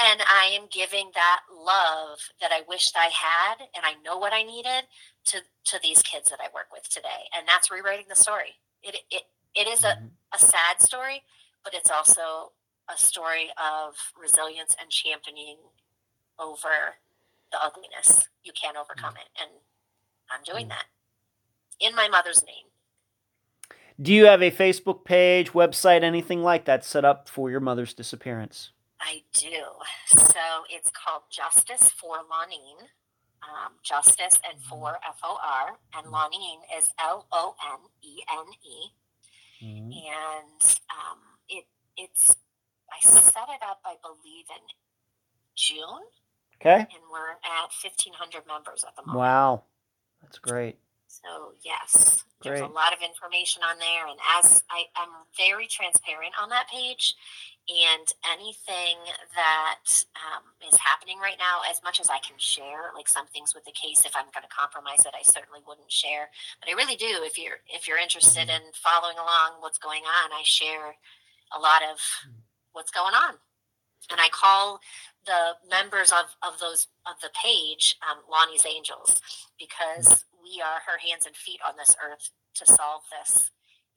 Speaker 2: and I am giving that love that I wished I had and I know what I needed to to these kids that I work with today. And that's rewriting the story. It it it is a,
Speaker 1: Mhm.
Speaker 2: a sad story, but it's also a story of resilience and championing over the ugliness. You can't overcome it. And I'm doing
Speaker 1: Mm.
Speaker 2: that in my mother's name.
Speaker 1: Do you have a Facebook page, website, anything like that set up for your mother's disappearance?
Speaker 2: I do. So it's called Justice for Lonene. Um, justice and for F O R. And Lonene is L O N E N E.
Speaker 1: Mhm.
Speaker 2: And um, it it's I set it up, I believe, in June,
Speaker 1: Okay.
Speaker 2: and we're at fifteen hundred members at the moment.
Speaker 1: Wow.
Speaker 3: That's great.
Speaker 2: So yes, there's
Speaker 3: Great.
Speaker 2: a lot of information on there, and as I, I'm very transparent on that page, and anything that um, is happening right now, as much as I can share, like some things with the case, if I'm going to compromise it, I certainly wouldn't share. But I really do. If you're if you're interested in following along what's going on, I share a lot of what's going on, and I call the members of, of those of the page um, Lonnie's Angels because we are her hands and feet on this earth to solve this.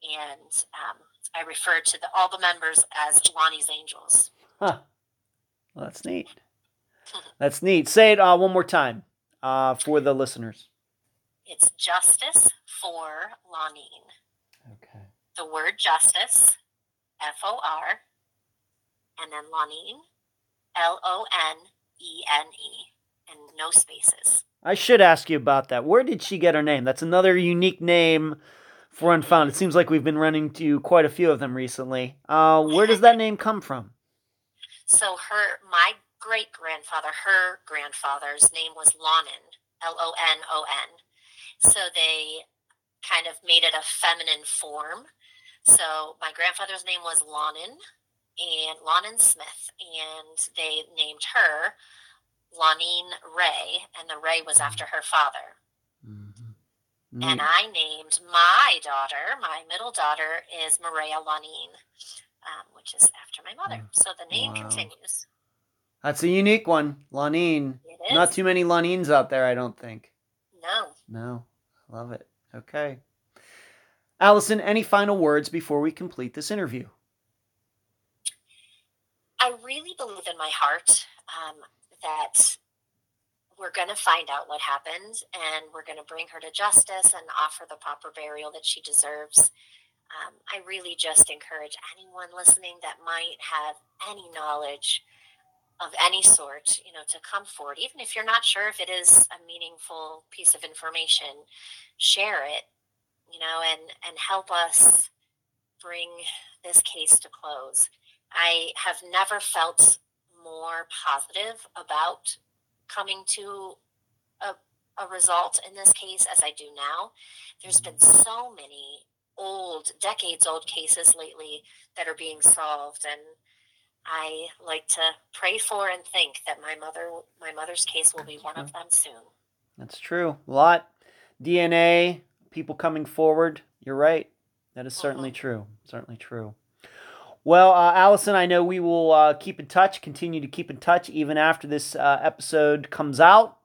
Speaker 2: And um, I refer to the, all the members as Lonnie's Angels.
Speaker 3: Huh. Well, that's neat. That's neat. Say it uh, one more time uh, for the listeners.
Speaker 2: It's justice for Lonene.
Speaker 3: Okay.
Speaker 2: The word justice, F O R, and then Lonene, L O N E N E, and no spaces.
Speaker 3: I should ask you about that. Where did she get her name? That's another unique name for Unfound. It seems like we've been running to quite a few of them recently. Uh, where does that name come from?
Speaker 2: So her, my great grandfather, her grandfather's name was Lonon, L O N O N. So they kind of made it a feminine form. So my grandfather's name was Lonon and Lonon Smith, and they named her Lonene Ray, and the Ray was after her father.
Speaker 3: Mm-hmm.
Speaker 2: And I named my daughter, my middle daughter, is Maria Lonene, um, which is after my mother. So the name
Speaker 3: Wow.
Speaker 2: continues.
Speaker 3: That's a unique one, Lanine. Not too many Lanines out there, I don't think.
Speaker 2: No.
Speaker 3: No, love it. Okay. Allison, any final words before we complete this interview?
Speaker 2: I really believe in my heart um, that we're going to find out what happened and we're going to bring her to justice and offer the proper burial that she deserves. Um, I really just encourage anyone listening that might have any knowledge of any sort, you know, to come forward. Even if you're not sure if it is a meaningful piece of information, share it, you know, and and help us bring this case to close. I have never felt more positive about coming to a, a result in this case as I do now. There's been so many old, decades old cases lately that are being solved and I like to pray for and think that my mother my mother's case will be one of them soon.
Speaker 3: That's true. A lot. DNA, people coming forward. You're right. That is mm-hmm. certainly true. Certainly true. Well, uh, Allison, I know we will uh, keep in touch, continue to keep in touch even after this uh, episode comes out.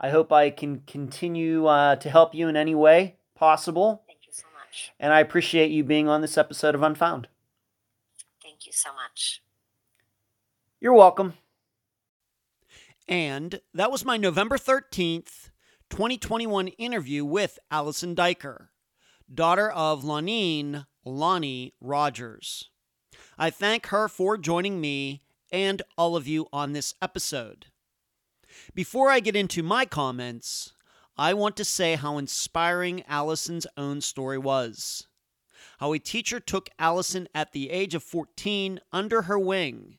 Speaker 3: I hope I can continue uh, to help you in any way possible.
Speaker 2: Thank you so much.
Speaker 3: And I appreciate you being on this episode of Unfound.
Speaker 2: Thank you so much.
Speaker 3: You're welcome.
Speaker 1: And that was my November 13th, 2021 interview with Allison Diker, daughter of Lonene Lonnie Rogers. I thank her for joining me and all of you on this episode. Before I get into my comments, I want to say how inspiring Allison's own story was. How a teacher took Allison at the age of 14 under her wing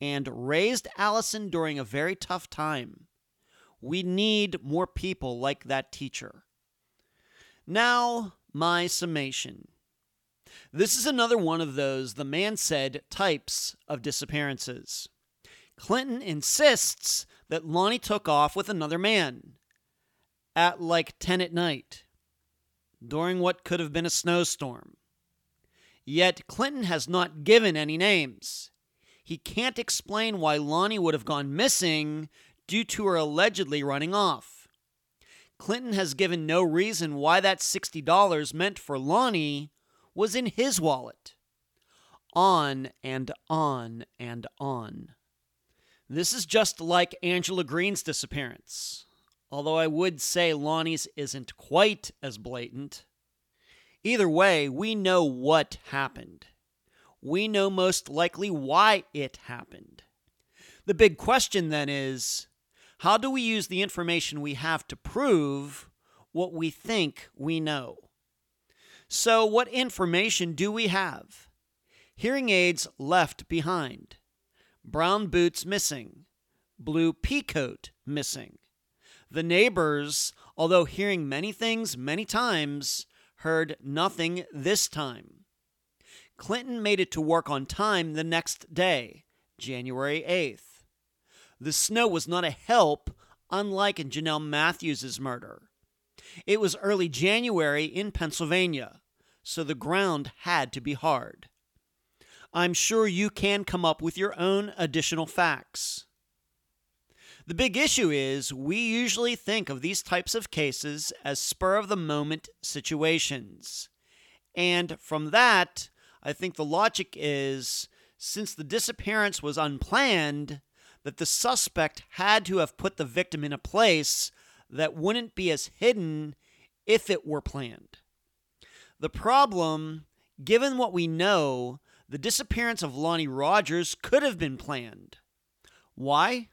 Speaker 1: and raised Allison during a very tough time. We need more people like that teacher. Now, my summation. This is another one of those, the man said, types of disappearances. Clinton insists that Lonnie took off with another man at like 10 at night during what could have been a snowstorm. Yet Clinton has not given any names. He can't explain why Lonnie would have gone missing due to her allegedly running off. Clinton has given no reason why that $60 meant for Lonnie was in his wallet. On and on and on. This is just like Angela Green's disappearance, although I would say Lonnie's isn't quite as blatant. Either way, we know what happened. We know most likely why it happened. The big question then is how do we use the information we have to prove what we think we know? So, what information do we have? Hearing aids left behind, brown boots missing, blue peacoat missing. The neighbors although hearing many things many times, heard nothing this time. Clinton made it to work on time the next day, January 8th. The snow was not a help, unlike in Jonelle Matthews' murder. It was early January in Pennsylvania, so the ground had to be hard. I'm sure you can come up with your own additional facts. The big issue is we usually think of these types of cases as spur of the moment situations. And from that, I think the logic is since the disappearance was unplanned, that the suspect had to have put the victim in a place that wouldn't be as hidden if it were planned. The problem, given what we know, the disappearance of Lonnie Rogers could have been planned. Why?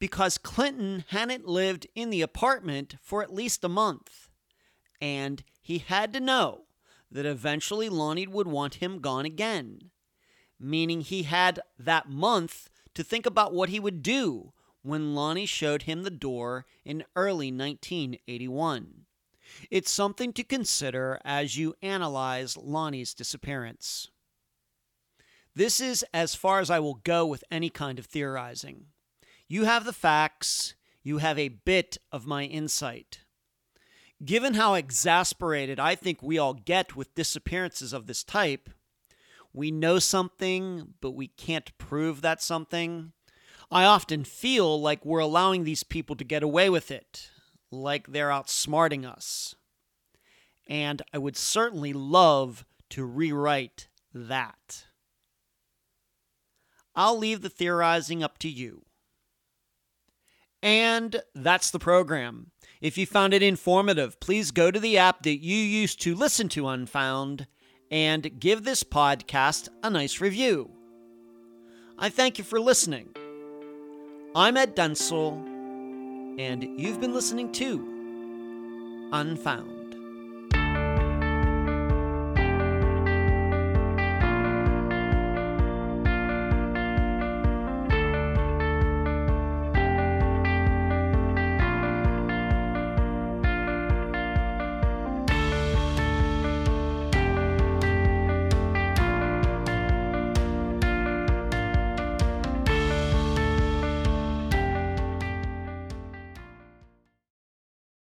Speaker 1: Because Clinton hadn't lived in the apartment for at least a month. And he had to know that eventually Lonnie would want him gone again, meaning he had that month to think about what he would do when Lonnie showed him the door in early 1981. It's something to consider as you analyze Lonnie's disappearance. This is as far as I will go with any kind of theorizing. You have the facts, you have a bit of my insight. Given how exasperated I think we all get with disappearances of this type, we know something, but we can't prove that something. I often feel like we're allowing these people to get away with it, like they're outsmarting us. And I would certainly love to rewrite that. I'll leave the theorizing up to you. And that's the program. If you found it informative, please go to the app that you use to listen to Unfound and give this podcast a nice review. I thank you for listening. I'm Ed Dentzel, and you've been listening to Unfound.